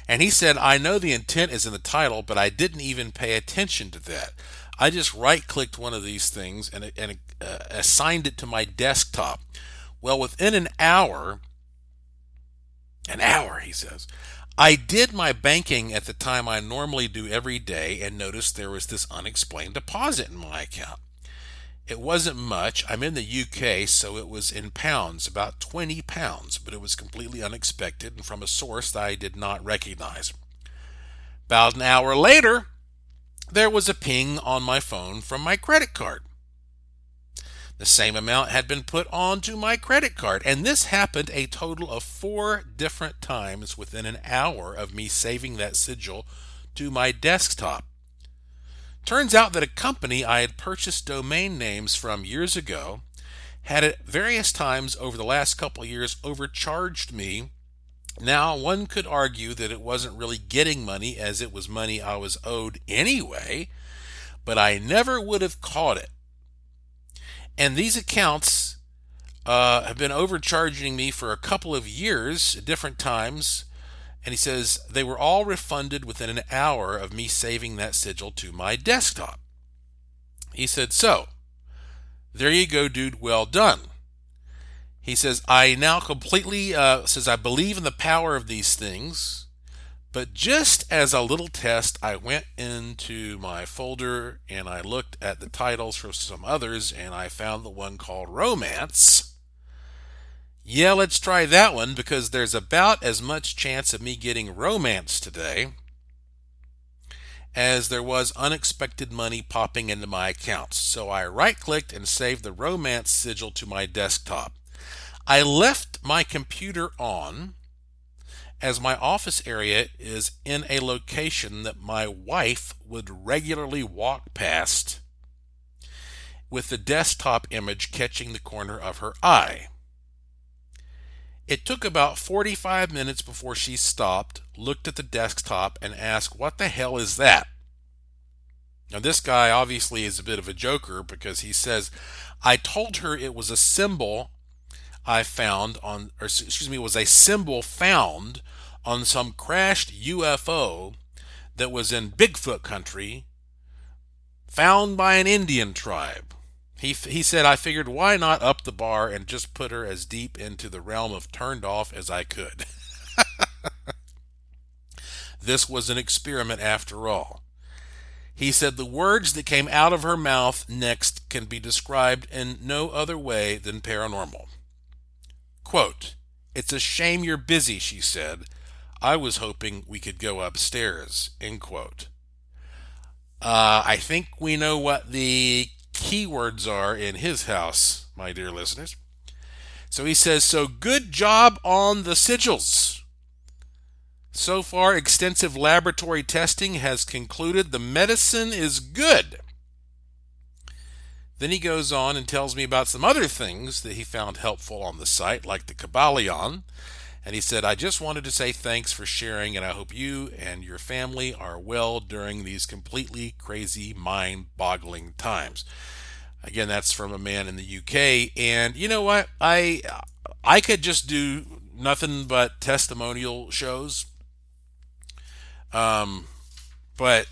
And he said, I know the intent is in the title, but I didn't even pay attention to that. I just right clicked one of these things and, and uh, assigned it to my desktop. Well, within an hour, an hour, he says. I did my banking at the time I normally do every day and noticed there was this unexplained deposit in my account. It wasn't much. I'm in the UK, so it was in pounds, about 20 pounds, but it was completely unexpected and from a source that I did not recognize. About an hour later, there was a ping on my phone from my credit card. The same amount had been put onto my credit card, and this happened a total of four different times within an hour of me saving that sigil to my desktop. Turns out that a company I had purchased domain names from years ago had at various times over the last couple of years overcharged me. Now, one could argue that it wasn't really getting money as it was money I was owed anyway, but I never would have caught it. And these accounts uh, have been overcharging me for a couple of years at different times. And he says they were all refunded within an hour of me saving that sigil to my desktop. He said, So, there you go, dude, well done. He says, I now completely, uh, says, I believe in the power of these things. But just as a little test, I went into my folder and I looked at the titles for some others and I found the one called Romance. Yeah, let's try that one because there's about as much chance of me getting romance today as there was unexpected money popping into my accounts. So I right clicked and saved the romance sigil to my desktop. I left my computer on as my office area is in a location that my wife would regularly walk past with the desktop image catching the corner of her eye. It took about 45 minutes before she stopped, looked at the desktop, and asked, What the hell is that? Now, this guy obviously is a bit of a joker because he says, I told her it was a symbol I found on, or excuse me, was a symbol found on some crashed UFO that was in Bigfoot country, found by an Indian tribe. He, he said, I figured why not up the bar and just put her as deep into the realm of turned off as I could. this was an experiment after all. He said the words that came out of her mouth next can be described in no other way than paranormal. Quote, It's a shame you're busy, she said. I was hoping we could go upstairs. End quote. Uh, I think we know what the keywords are in his house, my dear listeners. So he says, So good job on the sigils. So far, extensive laboratory testing has concluded the medicine is good. Then he goes on and tells me about some other things that he found helpful on the site, like the Kybalion. And he said, I just wanted to say thanks for sharing, and I hope you and your family are well during these completely crazy, mind boggling times. Again, that's from a man in the UK. And you know what? I I could just do nothing but testimonial shows. Um, but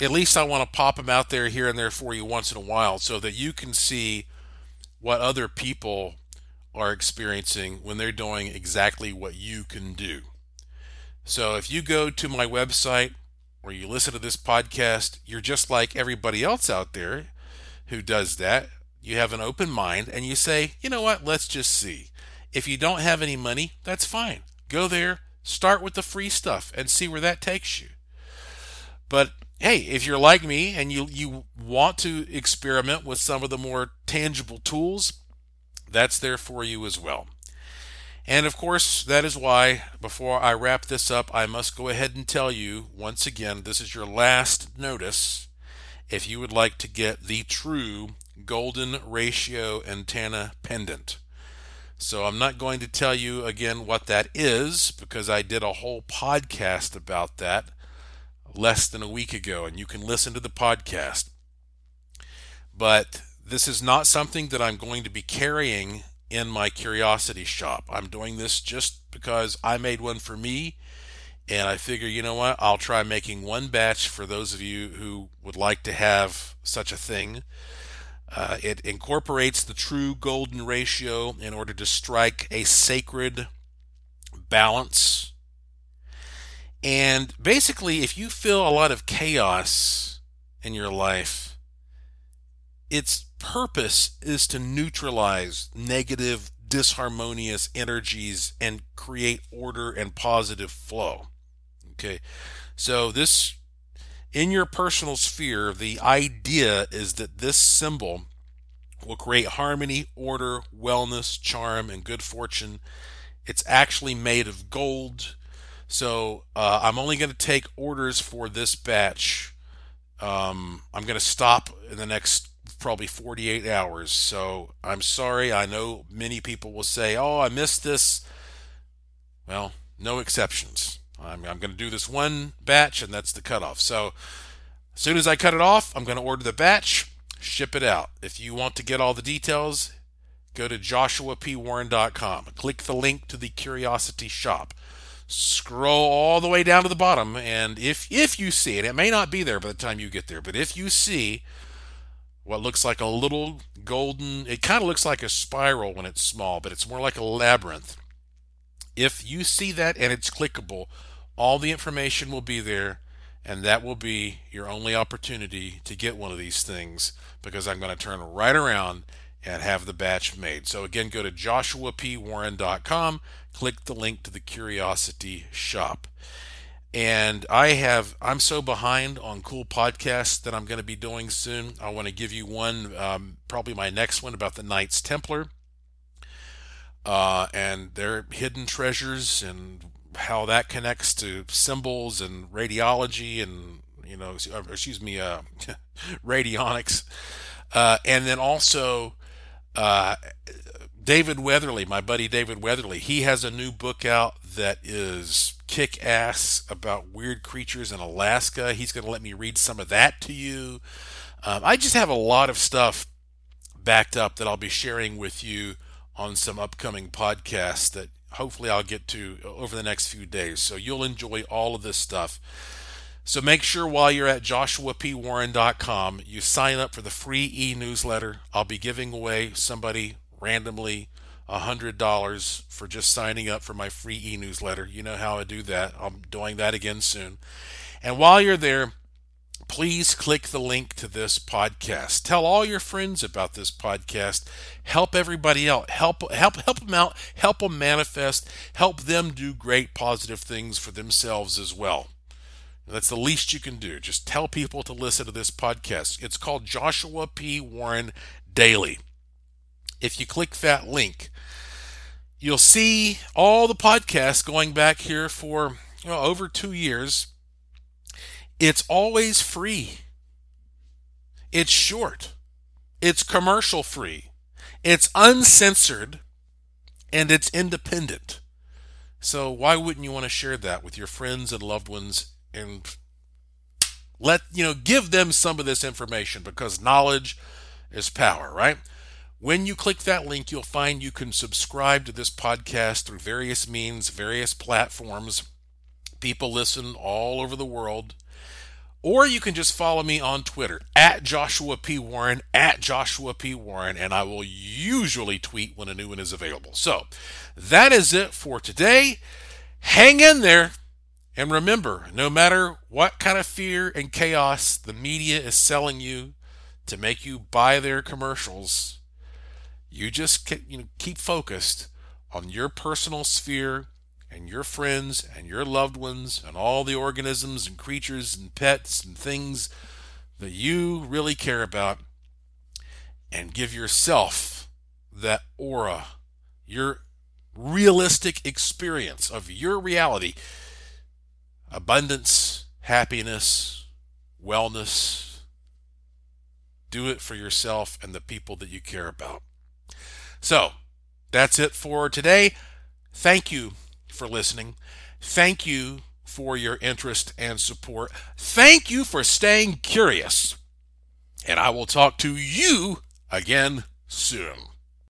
at least I want to pop them out there here and there for you once in a while so that you can see what other people are experiencing when they're doing exactly what you can do. So if you go to my website or you listen to this podcast, you're just like everybody else out there who does that. You have an open mind and you say, you know what, let's just see. If you don't have any money, that's fine. Go there, start with the free stuff and see where that takes you. But hey, if you're like me and you you want to experiment with some of the more tangible tools, that's there for you as well. And of course, that is why before I wrap this up, I must go ahead and tell you once again, this is your last notice if you would like to get the true golden ratio antenna pendant. So I'm not going to tell you again what that is because I did a whole podcast about that less than a week ago, and you can listen to the podcast. But this is not something that I'm going to be carrying in my curiosity shop. I'm doing this just because I made one for me, and I figure, you know what, I'll try making one batch for those of you who would like to have such a thing. Uh, it incorporates the true golden ratio in order to strike a sacred balance and basically, if you feel a lot of chaos in your life, its purpose is to neutralize negative, disharmonious energies and create order and positive flow. Okay, so this in your personal sphere, the idea is that this symbol will create harmony, order, wellness, charm, and good fortune. It's actually made of gold so uh, I'm only going to take orders for this batch. Um, I'm going to stop in the next probably 48 hours. So I'm sorry. I know many people will say, oh, I missed this. Well, no exceptions. I'm, I'm going to do this one batch, and that's the cutoff. So as soon as I cut it off, I'm going to order the batch, ship it out. If you want to get all the details, go to joshuapwarren.com. Click the link to the Curiosity Shop scroll all the way down to the bottom and if if you see it it may not be there by the time you get there but if you see what looks like a little golden, it kind of looks like a spiral when it's small, but it's more like a labyrinth. If you see that and it's clickable, all the information will be there, and that will be your only opportunity to get one of these things because I'm going to turn right around and have the batch made. So again, go to joshuapwarren.com, click the link to the Curiosity Shop. And I have, I'm so behind on cool podcasts that I'm going to be doing soon. I want to give you one, um, probably my next one about the Knights Templar uh, and their hidden treasures and how that connects to symbols and radiology and, you know, excuse me, uh, radionics. Uh, and then also, uh, David Weatherly, my buddy David Weatherly, he has a new book out that is kick ass about weird creatures in Alaska. He's going to let me read some of that to you. Um, I just have a lot of stuff backed up that I'll be sharing with you on some upcoming podcasts that hopefully I'll get to over the next few days. So you'll enjoy all of this stuff. So make sure while you're at joshuapwarren.com, you sign up for the free e newsletter. I'll be giving away somebody randomly $100 for just signing up for my free e newsletter. You know how I do that. I'm doing that again soon. And while you're there, please click the link to this podcast. Tell all your friends about this podcast. Help everybody out. Help help help them out. Help them manifest. Help them do great positive things for themselves as well. That's the least you can do. Just tell people to listen to this podcast. It's called Joshua P. Warren Daily. If you click that link, you'll see all the podcasts going back here for you know, over two years. It's always free. It's short. It's commercial free. It's uncensored and it's independent. So why wouldn't you want to share that with your friends and loved ones and let you know give them some of this information because knowledge is power, right? When you click that link, you'll find you can subscribe to this podcast through various means, various platforms. People listen all over the world. Or you can just follow me on Twitter at Joshua P. Warren, at Joshua P. Warren, and I will usually tweet when a new one is available. So that is it for today. Hang in there. And remember, no matter what kind of fear and chaos the media is selling you to make you buy their commercials, you just you know, keep focused on your personal sphere and your friends and your loved ones and all the organisms and creatures and pets and things that you really care about and give yourself that aura, your realistic experience of your reality abundance, happiness, wellness. Do it for yourself and the people that you care about. So that's it for today. Thank you for listening. Thank you for your interest and support. Thank you for staying curious. And I will talk to you again soon.